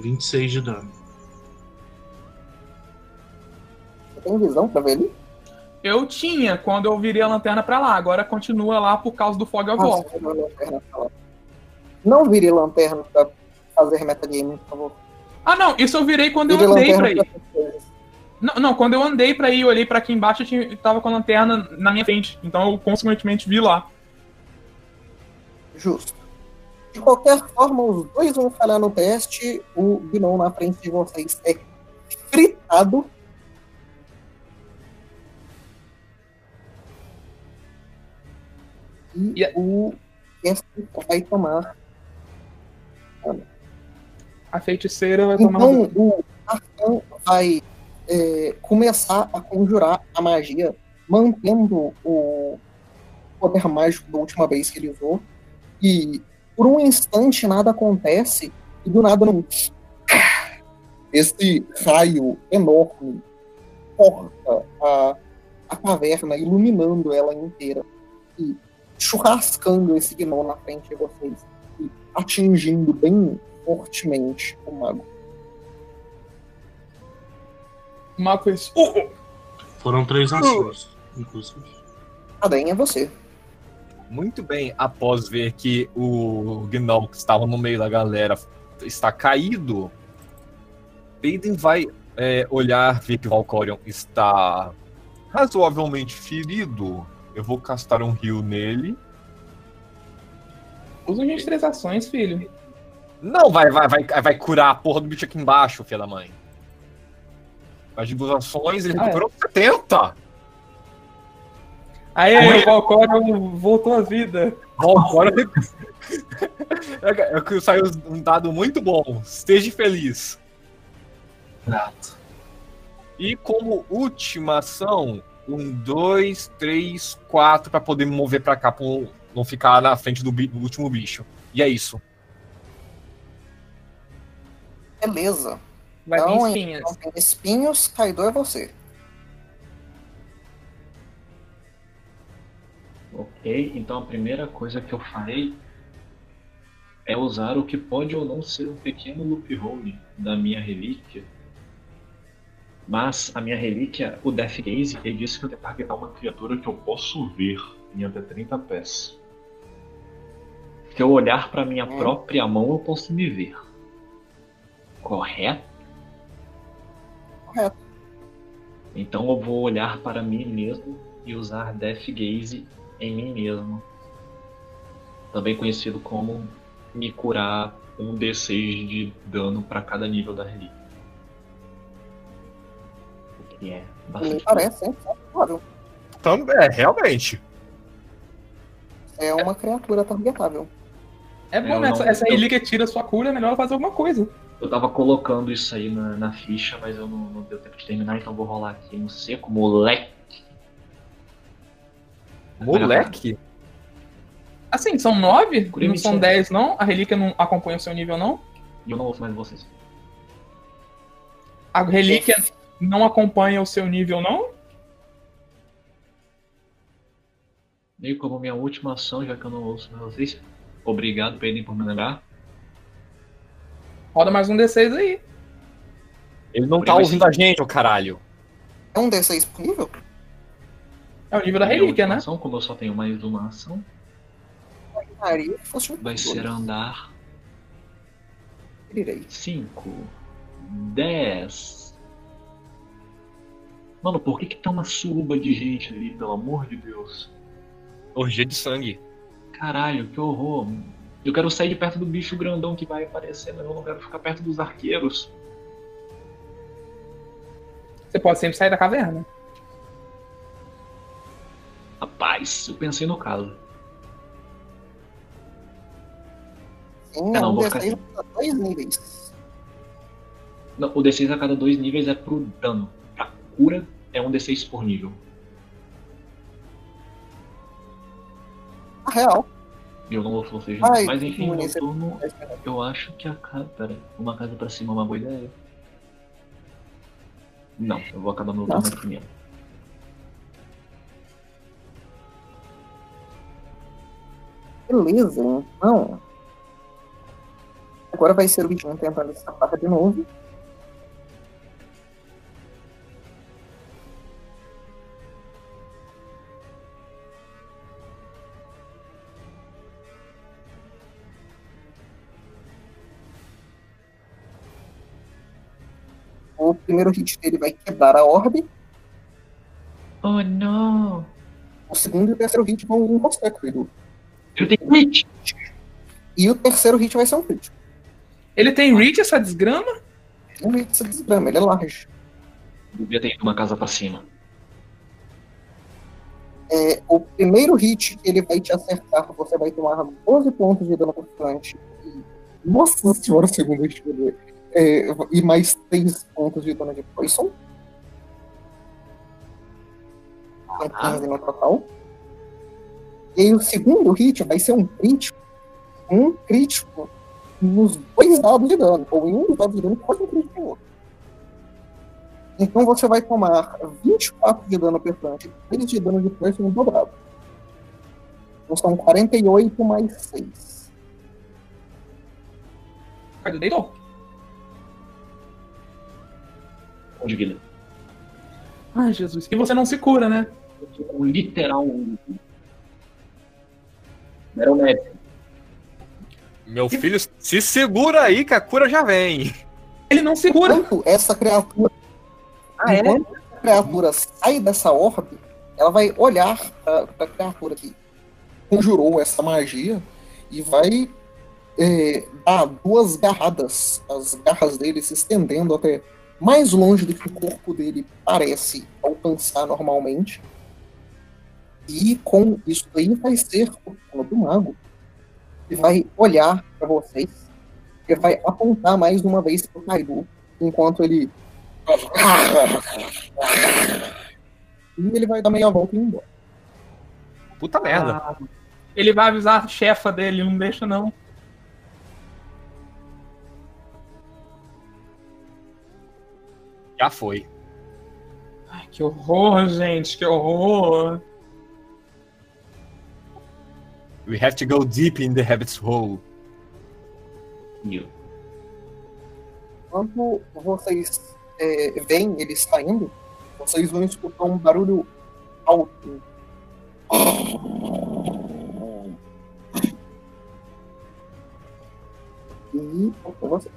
26 de dano. Você tem visão pra ver ali? Eu tinha quando eu virei a lanterna pra lá. Agora continua lá por causa do Fog of Ah, War. você virou a lanterna pra lá. Não vire lanterna pra fazer metagame, por favor. Ah, não, isso eu virei quando eu Vire andei pra lanterna ir. Não, não, quando eu andei pra ir, eu olhei pra aqui embaixo eu tinha, tava com a lanterna na minha frente. Então eu consequentemente vi lá. Justo. De qualquer forma, os dois vão falhar no teste. O Gnon na frente de vocês é fritado. E a- o Casper vai tomar. A feiticeira vai tomar. Então o Arcan vai é, começar a conjurar a magia, mantendo o poder mágico da última vez que ele usou. E por um instante nada acontece, e do nada não. Esse raio enorme corta a, a caverna, iluminando ela inteira. E churrascando esse gnom na frente de vocês. E atingindo bem fortemente o mago. O mago fez. "Uh, uh". Foram três ações, inclusive. Adem é você. Muito bem, após ver que o Gnom que estava no meio da galera está caído, Aiden vai é, olhar, ver que Valkorion está razoavelmente ferido. Eu vou castar um heal nele. Usa as minhas três ações, filho. Não, vai, vai, vai, vai curar a porra do bicho aqui embaixo, filha da mãe. As duas ações, ele Ah, é. recuperou 70. Aí, o Valcorion voltou à vida. Valkorion. é que saiu um dado muito bom. Esteja feliz. Grato. E como última ação, um, dois, três, quatro, pra poder me mover pra cá, pra não ficar na frente do, do último bicho. E é isso. Beleza. Vai vir Então, espinhas. Então tem espinhos, Kaido é você. Ok, então a primeira coisa que eu farei é usar o que pode ou não ser um pequeno loophole da minha relíquia. Mas a minha relíquia, o Death Gaze, ele disse que eu tenho que targetar uma criatura que eu posso ver em até 30 pés. Se eu olhar para minha Hum. própria mão, eu posso me ver. Correto? Correto. Então eu vou olhar para mim mesmo e usar Death Gaze em mim mesmo. Também conhecido como me curar um D6 de dano para cada nível da relíquia. O que é bastante. parece, hein? Claro. Também, é, realmente. É uma criatura targetável. É bom, né? não- Essa, relíquia tira sua cura, é melhor fazer alguma coisa. Eu tava colocando isso aí na, na ficha, mas eu não, não deu tempo de terminar, então vou rolar aqui no seco, moleque. Moleque? Assim, são nove? Não são 27. dez, não? A relíquia não acompanha o seu nível, não? Eu não ouço mais vocês. A relíquia não acompanha o seu nível, não? E como minha última ação, já que eu não ouço mais vocês, obrigado, Pedro, por me lembrar. Roda mais um D6 aí. Ele não tá Mas ouvindo sim. a gente, ô caralho. É um D6 por nível? É o nível da relíquia, né? Ação, como eu só tenho mais uma ação, vai ser andar Irei. 5, 10, Mano, por que que tá uma suruba de gente ali, pelo amor de Deus? Orgia de sangue. Caralho, que horror. Eu quero sair de perto do bicho grandão que vai aparecer, mas eu não quero ficar perto dos arqueiros. Você pode sempre sair da caverna. Rapaz, eu pensei no caso. Sim, É, é não, um vou D6 ficar- pra dois níveis. Não, o D6 a cada dois níveis é pro dano. Pra cura é um D6 por nível. A real. Eu não vou seja, Ai, Mas enfim, meu bonito. turno, eu acho que a casa. Pera, uma casa pra cima é uma boa ideia. Não, eu vou acabar meu turno Nossa. Beleza, então. Agora vai ser o 21 tentando escapar de novo. O primeiro hit dele vai quebrar a orbe. Oh não! O segundo e o terceiro hit vão em você, Eu tenho crit! E o terceiro hit vai ser um crítico. Ele tem reach, essa desgrama? Um hit se desgrama, ele é large. Devia ter ido uma casa pra cima. É, o primeiro hit que ele vai te acertar, você vai tomar 12 pontos de dano constante. E, nossa senhora, o segundo hit dele. É, e mais 3 pontos de dano de poison. São 15 no total. E aí o segundo hit vai ser um crítico. Um crítico nos dois dados de dano. Ou em um dos dados de dano, pode um crítico em outro. Então você vai tomar 24 de dano perfurante e 3 de dano de poison dobrado. Então são 48 mais 6. Cadê deitou? Um de vida. Ai, Jesus. E você não se cura, né? Eu tô com literal. Era o médico. Meu filho, se segura aí que a cura já vem. Ele não se cura. Enquanto essa criatura, Ah, é? enquanto essa criatura sai dessa orbe, ela vai olhar para a criatura que conjurou essa magia e vai é, dar duas garradas, as garras dele se estendendo até mais longe do que o corpo dele parece alcançar normalmente. E com isso aí vai ser o turno do mago. Ele vai olhar para vocês. Ele vai apontar mais uma vez para o Kaido, enquanto ele. E ele vai dar meia volta e ir embora. Puta merda. Ah, ele vai avisar a chefa dele, não deixa não. Já foi. Ai, que horror, gente, que horror. We have to go deep in the rabbit's hole. Eu. Quando vocês é, veem ele saindo, vocês vão escutar um barulho alto. E você.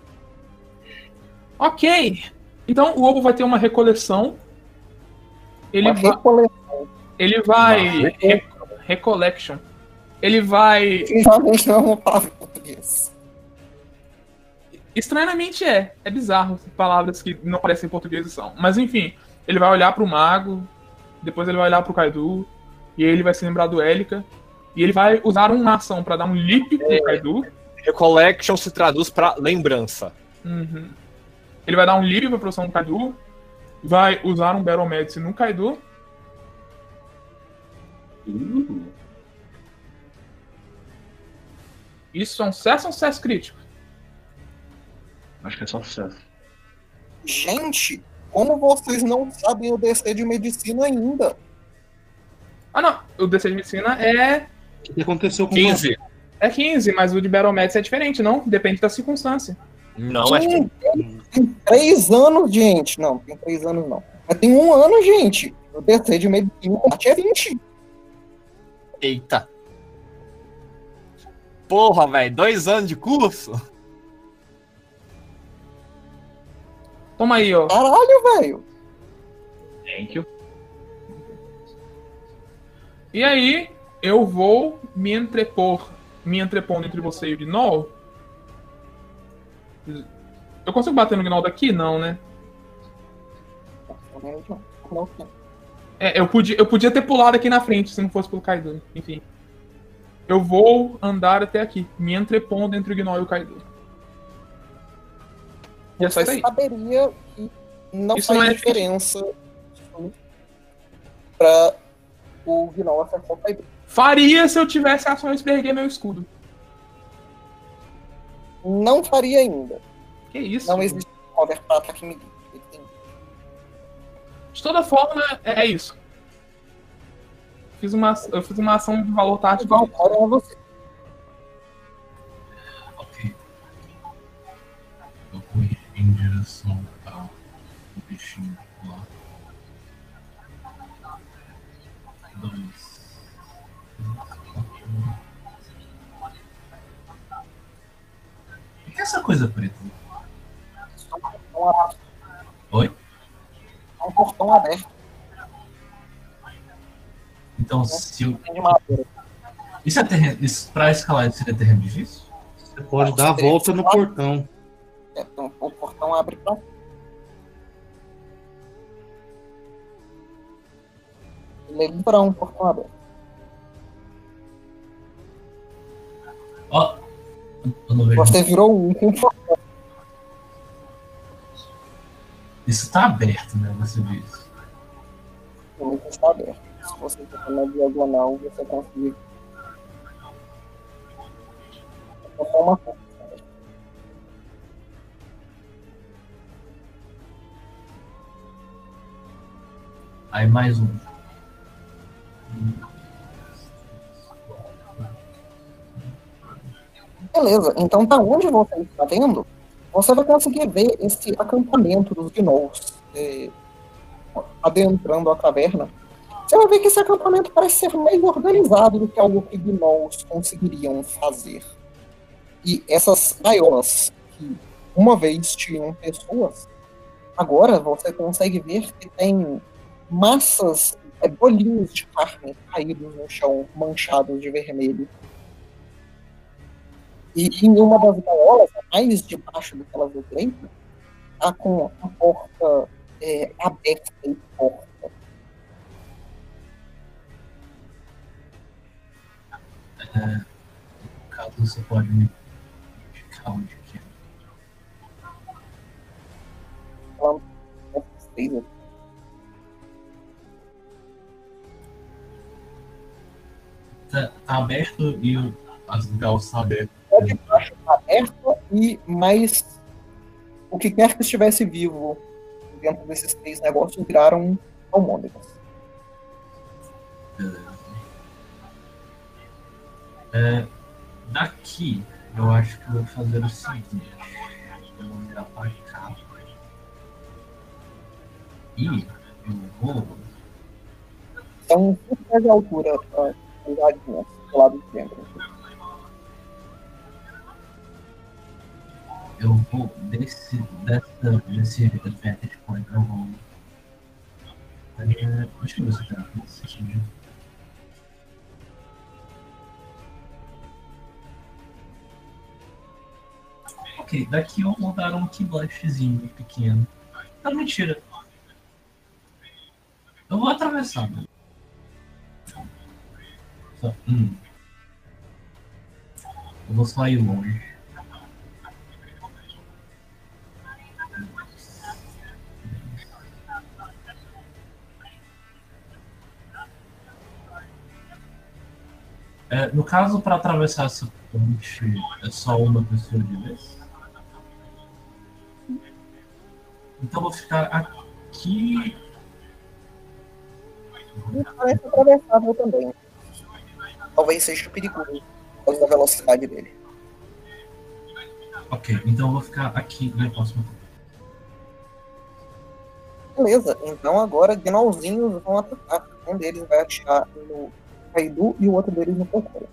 Ok. Então o Obo vai ter uma recoleção. Ele Uma vai. recoleção. Ele vai. Uma re- recollection. Ele vai. É palavra em português. Estranhamente é. É bizarro. Palavras que não parecem em português são. Mas enfim, ele vai olhar pro mago. Depois ele vai olhar pro Kaido. E aí ele vai se lembrar do Élica. E ele vai usar uma ação pra dar um leap pro Kaido. Recollection se traduz pra lembrança. Uhum. Ele vai dar um leap pra produção do Kaido. Vai usar um Battle Medicine no Kaido. Uh, Isso é um sucesso ou um sucesso crítico? acho que é só sucesso. Gente, como vocês não sabem o DC de medicina ainda? Ah, não. O DC de medicina é, O que aconteceu com 15. é 15, mas o de Battle Medicine é diferente, não? Depende da circunstância. Não, é Sim, tem três anos, gente. Não, tem três anos não. Mas tem um ano, gente. O DC de medicina é 20. Eita. Porra, velho, dois anos de curso? Toma aí, ó. Caralho, velho. Thank you. E aí, eu vou me entrepor, me entrepondo entre você e o Gnol. Eu consigo bater no Gnol daqui? Não, né? É, eu podia, eu podia ter pulado aqui na frente se não fosse pelo Kaido. Enfim. Eu vou andar até aqui, me entrepondo entre o Gnol e o Kaido. E é só isso aí. saberia que não Isso faz não é diferença pra o Gnol acertar o Kaido. Faria se eu tivesse ações pra erguer meu escudo. Não faria ainda. Que isso? Não existe cover pra ataque melee. De toda forma, é é isso. Fiz uma, eu fiz uma ação de valor tático. Agora é você. Ok. Eu ir em direção ao bichinho lá. Dois. O que é essa coisa preta? Oi? é um portão aberto Então, se eu. Isso é terreno. Isso, pra escalar isso seria terreno difícil? Você pode dar a volta no portão. É, então, o portão abre pra. Ele é um portão aberto. Ó. eu não vejo. Você virou um com portão. Isso tá aberto, né? Você diz. Ele está aberto. Se você ficar na diagonal, você consegue. Só uma porta. Aí mais um. Beleza, então tá onde você está vendo, você vai conseguir ver esse acampamento dos gnolls é, adentrando a caverna. Você vai ver que esse acampamento parece ser mais organizado do que algo que gnolls conseguiriam fazer. E essas gaiolas, que uma vez tinham pessoas, agora você consegue ver que tem massas, é, bolinhos de carne caídos no chão, manchados de vermelho. E em uma das gaiolas, mais debaixo daquelas do direita, tá com a porta é, aberta e porta. No caso, você pode me indicar onde que é. Três aqui. Tá, tá aberto e o- as estão abertas. A de baixo tá aberta e mais o que quer que estivesse vivo dentro desses três negócios viraram almôndegas. Beleza. É, daqui, eu acho que eu vou fazer o seguinte. Eu vou virar pra cá. E eu vou. Então, o que faz a altura do lado de dentro? Eu vou desse, dessa, desse advantage point, eu vou. É, deixa eu ver se tenho aqui. Ok, daqui eu vou dar um keyblastzinho pequeno. Não, mentira. Eu vou atravessar. né? Só, hum. Eu vou só ir longe. É, no caso, para atravessar essa ponte, é só uma pessoa de vez? Então eu vou ficar aqui. Parece atravessável também. Talvez seja perigoso por causa da velocidade dele. Ok, então eu vou ficar aqui na próxima. Beleza, então agora gnolzinhos vão atacar. Um deles vai atirar no Kaidu e o outro deles no Kokoro.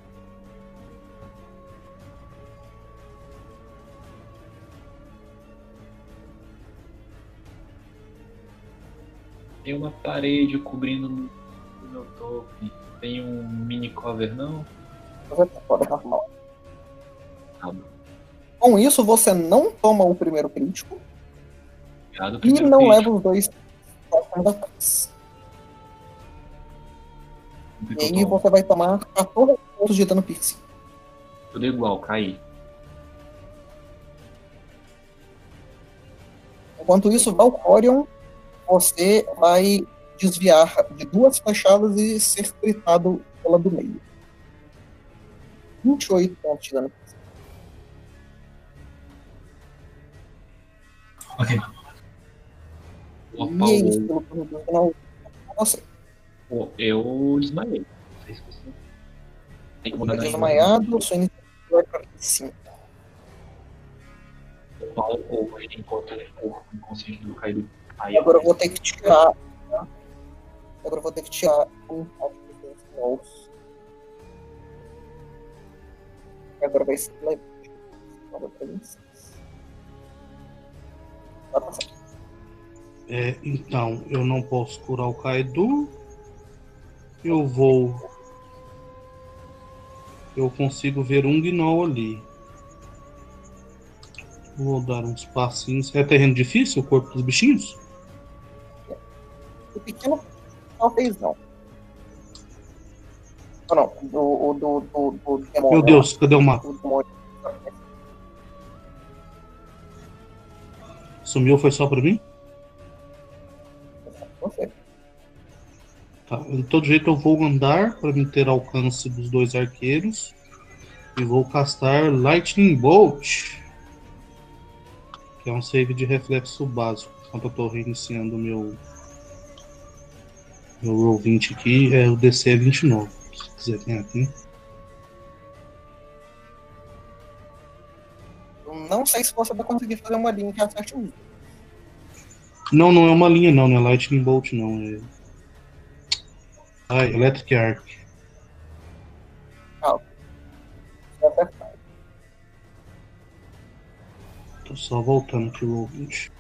Tem uma parede cobrindo no meu topo. Tem um mini cover, não? Você fora normal. Tá bom. Com isso, você não toma o primeiro crítico Obrigado, e primeiro não crítico. leva os dois E aí você vai tomar 14 pontos de dano piercing. Tudo igual, caí. Enquanto isso, Valcorion, você vai desviar de duas flechadas e ser gritado pela do meio. 28 pontos de dano piercing. Ok. Opa, E é isso, pelo turno do final. Você o- eu desmaiei. Não sei se você. Tem é na desmaiado, sua iniciativa vai para 5. Qual ou enquanto ele for inconsciente do caído. Aí agora eu vou ter que tirar. tá? Agora eu vou ter que tirar um agora vai ser levante. Agora pra 26. Vai passar. É, então, eu não posso curar o Kaido. Eu vou. Eu consigo ver um Gnoll ali. Vou dar uns passinhos. É terreno difícil o corpo dos bichinhos? O pequeno talvez não. Ou não, do, do, do, do demônio. Meu Deus, cadê o mapa? Sumiu, foi só pra mim? Você. Tá, de todo jeito eu vou andar para me ter alcance dos dois arqueiros. E vou castar Lightning Bolt. Que é um save de reflexo básico. Enquanto eu tô reiniciando meu. Meu roll 20 aqui, é o DC é 29. Se quiser vir aqui. Eu Não sei se você vai conseguir fazer uma linha que acerte o. Não, não é uma linha não, não é Lightning Bolt não. É. Ai, Electric Arc. Acertar. Tô só voltando aqui o roll 20.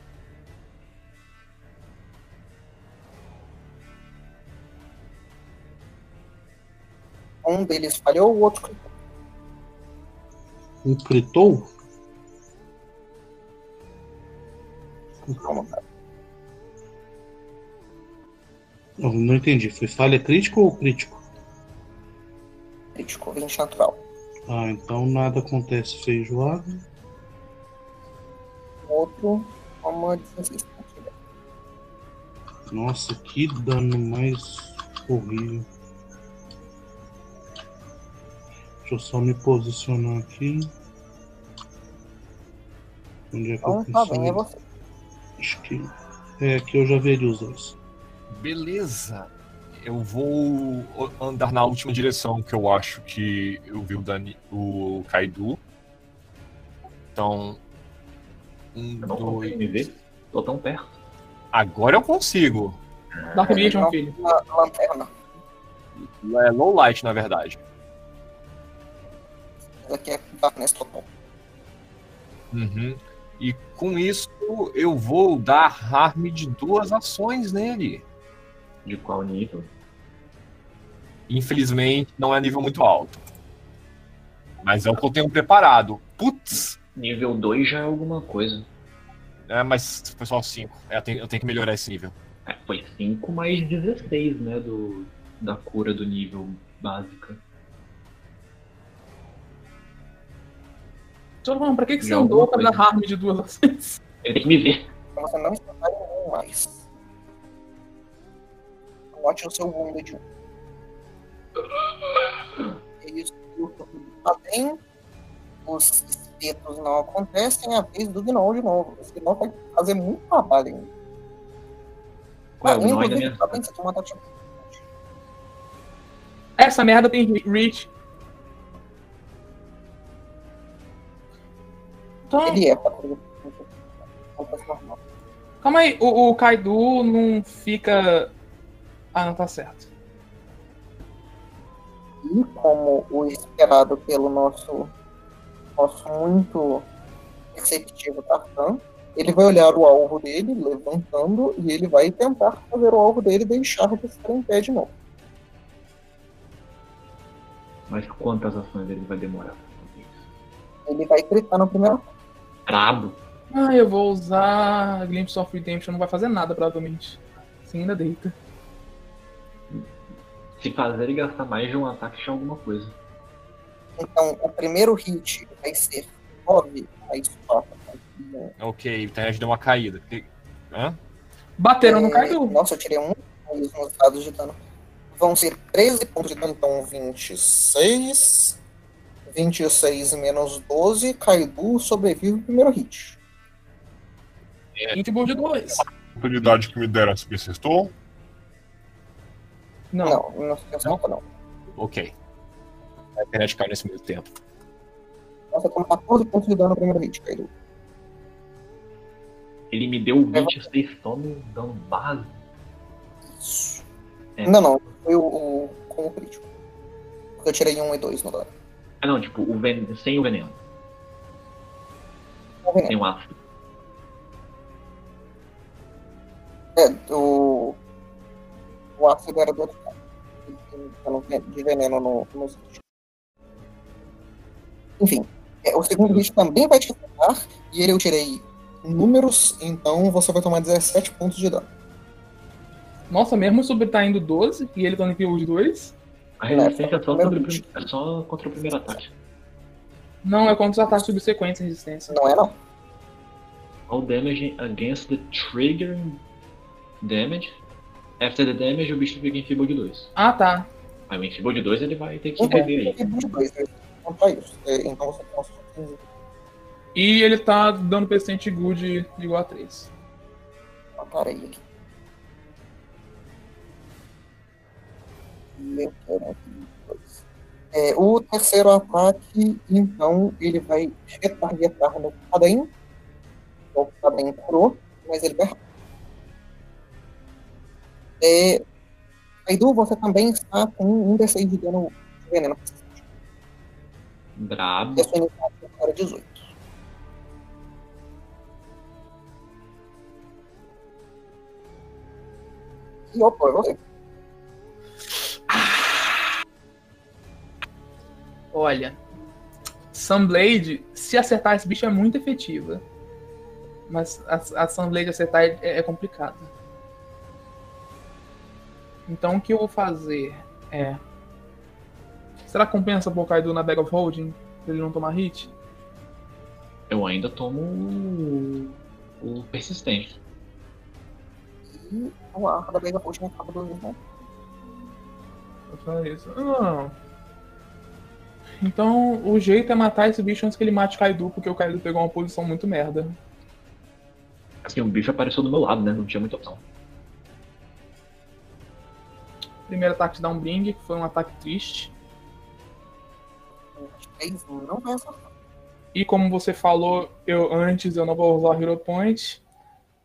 Um deles falhou, o outro critou. Um critou? Calma, cara. Não, não entendi. Foi falha crítica ou crítico? Crítico, 20 natural. Ah, então nada acontece feijoada. Outro, toma 16 pontos de dano. Nossa, que dano mais horrível. Deixa eu só me posicionar aqui. Onde é que eu Então tá bem, é você. Acho que é aqui eu já veria os dois. Beleza. Eu vou andar na última direção que eu acho que eu vi o, Dani, o Kaidu. Então. Um, Eu não dois. me ver. Tô tão perto. Agora eu consigo. Dark Vision, Então, filho. na na lanterna. É low light, na verdade. Essa aqui é Darkness Total. Uhum. E com isso eu vou dar harm de duas ações nele. De qual nível? Infelizmente, não é nível muito alto. Mas é o que eu tenho preparado. Putz! Nível 2 já é alguma coisa. É, mas foi só 5. Eu tenho, eu tenho que melhorar esse nível. É, foi 5 mais 16, né? Do, da cura do nível básica. Falando, pra que, que você andou pra dar harm de duas ações? Ele tem que me ver. Você não está mais. Note o seu wounded. É isso. o turno do Paden. Os espetos não acontecem. A vez do Gnoll de novo. Esse Gnoll vai fazer muito trabalho ainda. Qual é o Gnoll ainda inclusive, me Paden, você toma ataque de Essa merda tem reach. Então, Ele é patrulha. Calma aí, o, o Kaido não fica. Ah, não tá certo. E como o esperado pelo nosso, nosso muito receptivo Tartan, Ele vai olhar o alvo dele, levantando, e ele vai tentar fazer o alvo dele deixar de estar em pé de novo. Mas quantas ações ele vai demorar? Ele vai gritar no primeiro. Brabo. Ah, eu vou usar Glimpse of Redemption, não vai fazer nada, provavelmente. Sim, ainda deita. Se fazer ele gastar mais de um ataque, tinha alguma coisa. Então, o primeiro hit vai ser 9, mais 4. Ok, então já deu uma caída. Hã? Bateram no É, Kaido. Nossa, eu tirei um nos meus dados de dano. Vão ser 13 pontos de dano, então 26. 26 menos 12. Kaidu sobrevive o primeiro hit. Hit de 2. A oportunidade que me deram se me acertou. Não. Não, não se acerta, não. Ok. A internet caiu nesse meio tempo. Nossa, toma 14 pontos de dano no primeiro hit, Kaidu. Ele me deu 26 tome dano base. Isso. É. Não, não. Foi o, o com o crítico. Porque eu tirei 1 e 2 no dano. Ah não, tipo, o ven... sem o veneno. Tá vendo? Sem o ácido. É, o. O do Ele tem dano de veneno no, hits. Enfim, é, o segundo hit também vai te acertar. E ele eu tirei números, então você vai tomar 17 pontos de dano. Nossa, mesmo subtraindo 12 e ele dando kill de 2? A resistência é só, contra o, prim- é só contra o primeiro ataque. Não, é contra os ataques subsequentes a resistência. Não é, não. All damage against the trigger damage. After the damage, o bicho fica em Feeble de 2. Ah, tá. Aí o Enfeeble de 2 ele vai ter que Então, rever aí. de 2, né? Isso. É, Então você tem 15. E ele tá dando persistente good igual a 3. Ah, Parei aqui. E eu quero aqui dois. É, o terceiro ataque, então, ele vai retargetar no Cadem. O Cadem curou, mas ele vai. É, Kaidu, você também está com um D6 de dano de veneno. Brabo. E a sua iniciativa era 18. E opa, é você. Olha, Sunblade, se acertar esse bicho é muito efetiva. Mas a, a Sunblade acertar é, é complicado. Então o que eu vou fazer é. Será que compensa pôr o Kaido na Bag of Holding? Pra ele não tomar hit? Eu ainda tomo o, o persistente. E o arco da Bega Forte acaba do mesmo. Eu falei isso. Não. Então o jeito é matar esse bicho antes que ele mate o Kaido, porque o Kaido pegou uma posição muito merda. Assim, o bicho apareceu do meu lado, né? Não tinha muita opção. Primeiro ataque de Downbring, que foi um ataque triste. 3 não vai acertar. E como você falou eu antes, eu não vou usar o Hero Point.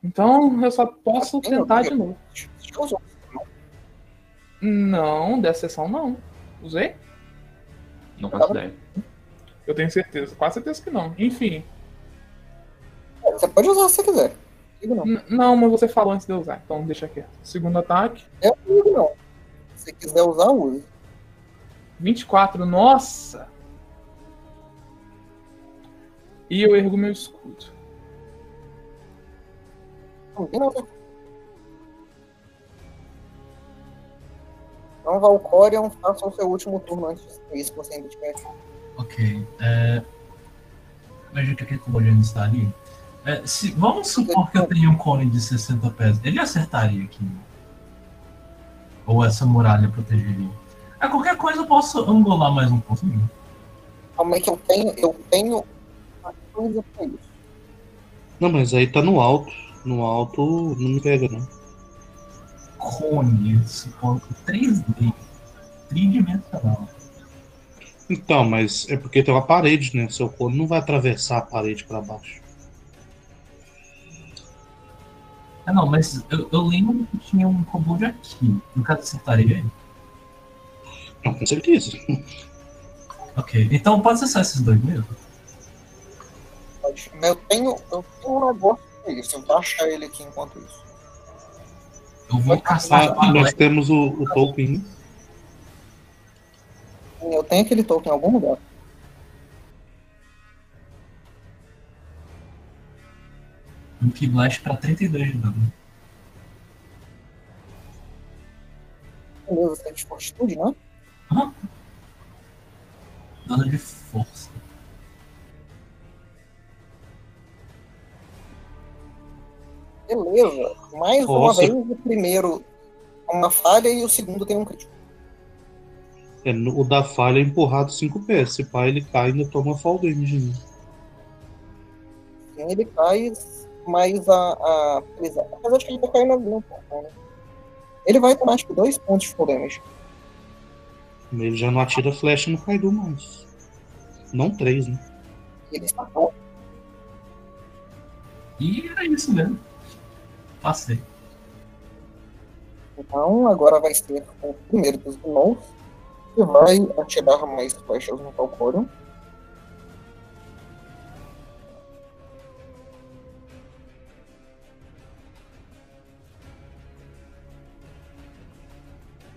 Então eu só posso tentar de novo. Não, dessa sessão não. Usei? Não faço ideia. Eu tenho certeza. Quase certeza que não. Enfim. É, Você pode usar se você quiser. Não. Não, mas você falou antes de eu usar. Então deixa quieto. Segundo ataque. Eu não digo não. Se você quiser usar, use. 24. Nossa! E eu ergo meu escudo. Não. Então, Valcorion, faça o seu último turno antes de ser isso, que você ainda tiver. Ok. É... Veja que aquele Coloriano está ali. É, se... Vamos supor que eu tenha um cone de 60 pés. Ele acertaria aqui. Ou essa muralha protegeria. A qualquer coisa eu posso angular mais um pouquinho. Calma aí que eu tenho, eu tenho uma coisa pra isso. Não, mas aí tá no alto. No alto não me pega, não. Cone, suponho. 3D. Tridimensional. Então, mas é porque tem uma parede, né? Seu cone não vai atravessar a parede pra baixo. Ah, não, mas eu, eu lembro que tinha um kobold aqui. No caso, acertaria ele? Não, com certeza. Ok. Então pode ser só esses dois mesmo? Eu tenho, eu tenho um negócio É isso, eu vou achar ele aqui enquanto isso. Eu vou caçar Ah, nós temos o, o token. Eu tenho aquele token em algum lugar. Um Ki Blast pra 32 de dano. Beleza, você tem de fortitude, né? Dano de força. Beleza. Mais uma Nossa. vez, o primeiro é uma falha e o segundo tem um crítico. É, o da falha é empurrado 5 pés. Se pá, ele cai e ainda toma fall damage. né? Sim, ele cai, mas a. a apesar de que ele vai cair no, no né? Ele vai tomar acho que dois pontos de damage. Ele já não atira flecha no Kaido mais. Não três, né? E ele está bom. E era isso mesmo. Passei. Então agora vai ser o primeiro dos gnolls que vai atirar mais flechas no Talcorion.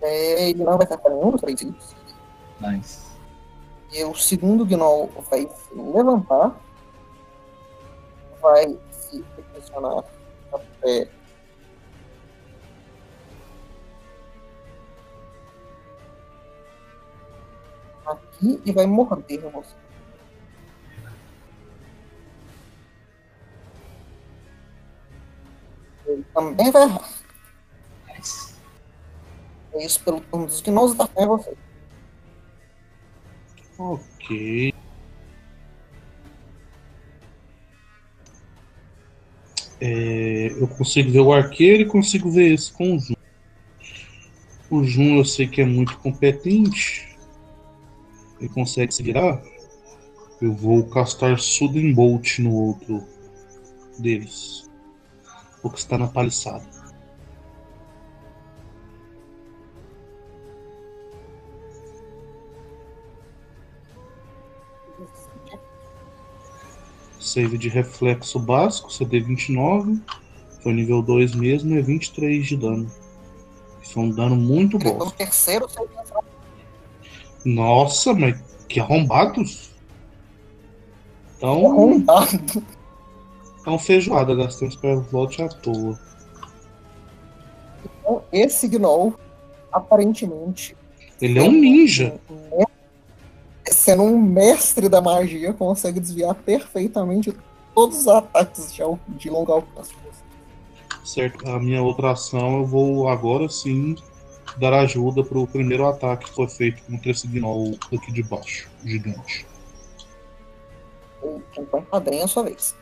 É, ele não vai acertar nenhum dos três hits. Nice. E o segundo Gnoll vai se levantar, vai se posicionar até aqui e vai morder você. Ele também vai errar. Isso pelo turno dos e tá com você. Ok. É, eu consigo ver o arqueiro e consigo ver esse com o Jun. O Jun eu sei que é muito competente. Ele consegue se virar. Eu vou castar Sudden Bolt no outro deles. O que está na paliçada. Save de reflexo básico, CD 29. Foi nível 2 mesmo, é 23 de dano. Isso é um dano muito é bom. o terceiro pensar. Nossa, mas que arrombados! Então, Arrombado. então feijoada, gastei um spell slot à toa. Então, esse Gnoll, aparentemente, Ele é um ninja. Sendo um mestre da magia, consegue desviar perfeitamente todos os ataques de, de longo alcance. Certo, a minha outra ação eu vou agora sim dar ajuda pro primeiro ataque que foi feito contra esse gnoll aqui de baixo, gigante. Então, padrinho, a sua vez.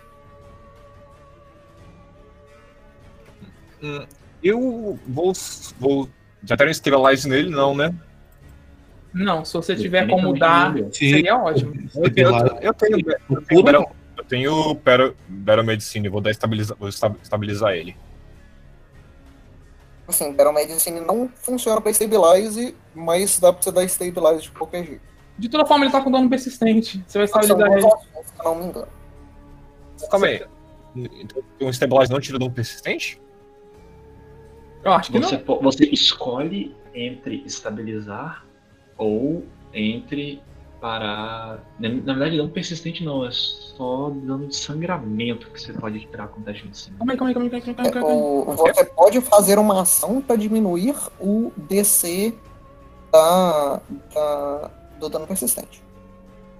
Hum, Eu vou. vou já tem um Stabilize nele, não, né? Não, se você tiver como dar. Sim. seria ótimo. Eu tenho, eu, eu tenho, eu tenho, eu tenho Battle, Battle Medicine, vou dar estabiliza, vou esta- estabilizar ele. Assim, Battle Medicine não funciona pra Stabilize, mas dá pra você dar Stabilize de qualquer jeito. De toda forma, ele tá com dano persistente. Você vai estabilizar duas ele. ações, se eu não me engano. Calma aí. Então, um Stabilize não tira dano persistente? Eu acho que Você, não. po- você escolhe entre estabilizar ou entre parar. Na, na verdade, dano persistente não, é só dano de sangramento que você pode tirar com teste de cima. Calma aí, calma aí, calma aí, calma aí, calma aí, calma aí. O- você pode fazer uma ação para diminuir o DC da, da- do dano persistente.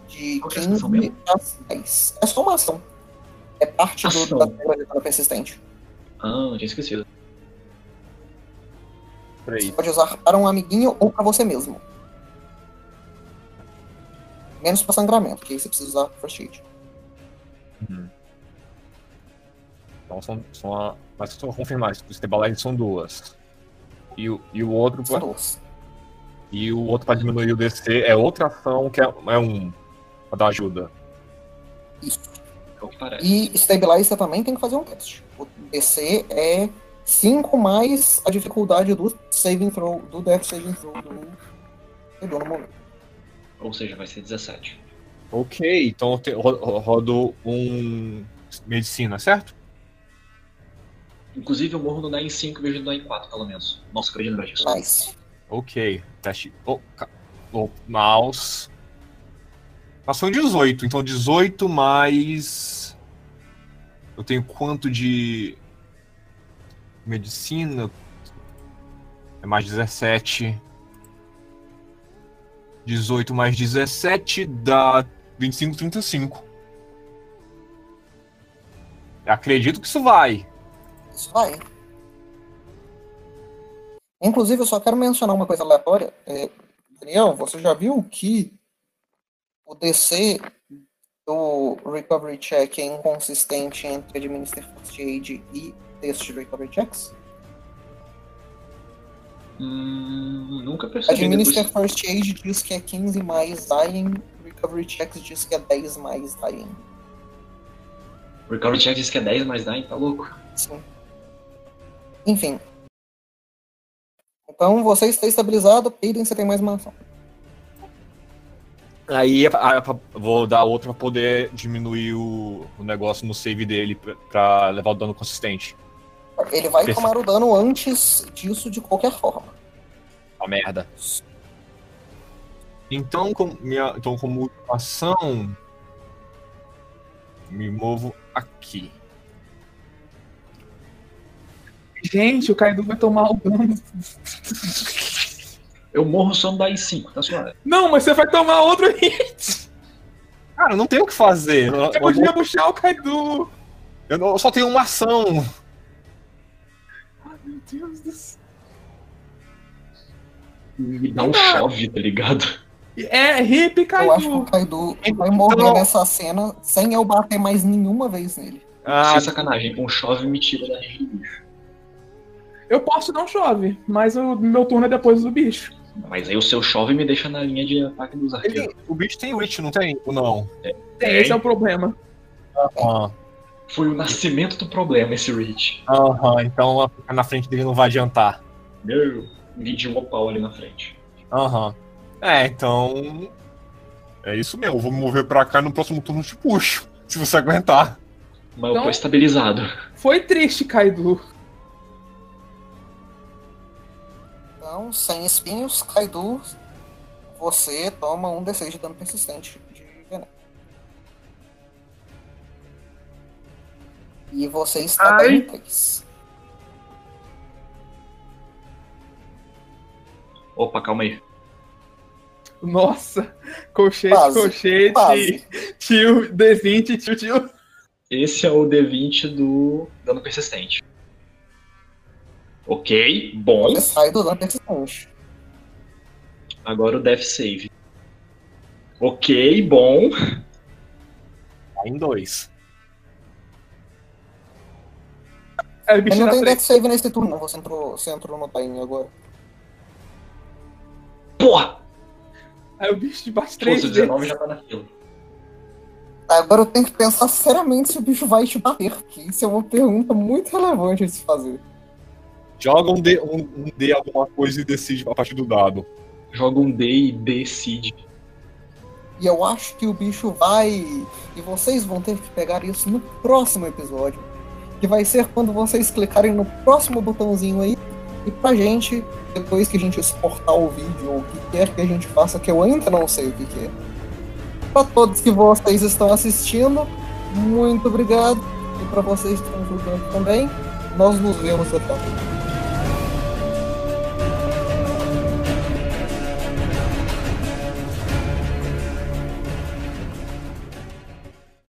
De Qual que é essa ação 15 mesmo? a 10. É só uma ação. É parte do, Ação. da regra de dano persistente. Ah, eu tinha esquecido. Você pode usar para um amiguinho ou para você mesmo. Menos para sangramento, que aí você precisa usar First Aid. Então são. são a, mas só pra confirmar, o Stabilize são duas. E, o- e o outro. São duas. E o outro pra diminuir o DC é outra ação que é, é um. Pra dar ajuda. Isso. É o que parece. E Stabilize você também tem que fazer um teste. O DC é 5 mais a dificuldade do saving throw, do death saving throw do pegou no momento. Ou seja, vai ser 17. Ok, então eu rodo um. Medicina, certo? Inclusive, eu morro no Dying 5 em vez do Dying 4, pelo menos. Nossa, acredito lembrar disso. Nice. Ok. Teste. Oh, oh, mouse. Passou em 18. Então 18 mais. Eu tenho quanto de. Medicina? É mais 17. 18 mais 17 dá 25, 35. Acredito que isso vai. Isso vai. Inclusive, eu só quero mencionar uma coisa aleatória. É, Daniel, você já viu que o DC do Recovery Check é inconsistente entre Administer First Aid e texto de Recovery Checks? Hum, nunca percebi. Administer depois. First Aid diz que é 15 mais Dying, Recovery Checks diz que é 10 mais Dying. Recovery Check diz que é 10 mais Dying, tá louco? Sim. Enfim. Então você está estabilizado, Aiden você tem mais uma ação. Aí a- a- vou dar outra pra poder diminuir o, o negócio no save dele pra, pra levar o dano consistente. Ele vai Perfeito. tomar o dano antes disso de qualquer forma. A merda. Então, com, minha, então, como ação, me movo aqui. Gente, o Kaido vai tomar o dano. Eu morro só no Dying 5, tá suave. Não, mas você vai tomar outro hit. Cara, não tem o que fazer. Eu, eu- podia puxar o Kaido. eu não- eu só tenho uma ação. Deus do céu. Me dá um chove, tá ligado? É, hip Eu acho que o Kaido. Kaido vai morrer Então- nessa cena sem eu bater mais nenhuma vez nele. Ah, Sem sacanagem, um chove me tira da do bicho. Eu posso dar um chove, mas o meu turno é depois do bicho. Mas aí o seu chove me deixa na linha de ataque dos arqueiros. ele- o bicho tem reach, não tem? Ou não? Tem, esse é o problema. Aham. Foi o nascimento do problema esse reach. Aham, então ficar na frente dele não vai adiantar. Meu, o pau ali na frente. Aham. É, então. É isso mesmo, eu vou me mover pra cá e no próximo turno eu te puxo. Se você aguentar. Mas eu Então- tô estabilizado. Foi triste, Kaido. Então, sem espinhos, Kaido, você toma um D6 de dano persistente E você está Ai. bem 3. Opa, calma aí. Nossa, colchete, Quase, colchete, quase. tio, D20, tio, tio. Esse é o D20 do dano persistente. Ok, bom. Você sai do dano persistente. Agora o Death Save. Ok, bom. Tá em dois. É não tem frente. death save nesse turno. Você entrou, você entrou no time agora. Porra! Aí o bicho bate Pô, três seu 19 vezes. já tá na fila. Agora eu tenho que pensar seriamente se o bicho vai te bater, que isso é uma pergunta muito relevante a se fazer. Joga um D, um, um D alguma coisa e decide a partir do dado. Joga um D e decide. E eu acho que o bicho vai. E vocês vão ter que pegar isso no próximo episódio. Que vai ser quando vocês clicarem no próximo botãozinho aí. E pra gente, depois que a gente exportar o vídeo, ou o que quer que a gente faça, que eu ainda não sei o que, é. Pra todos que vocês estão assistindo, muito obrigado. E pra vocês que estão jogando também, nós nos vemos daqui a pouco.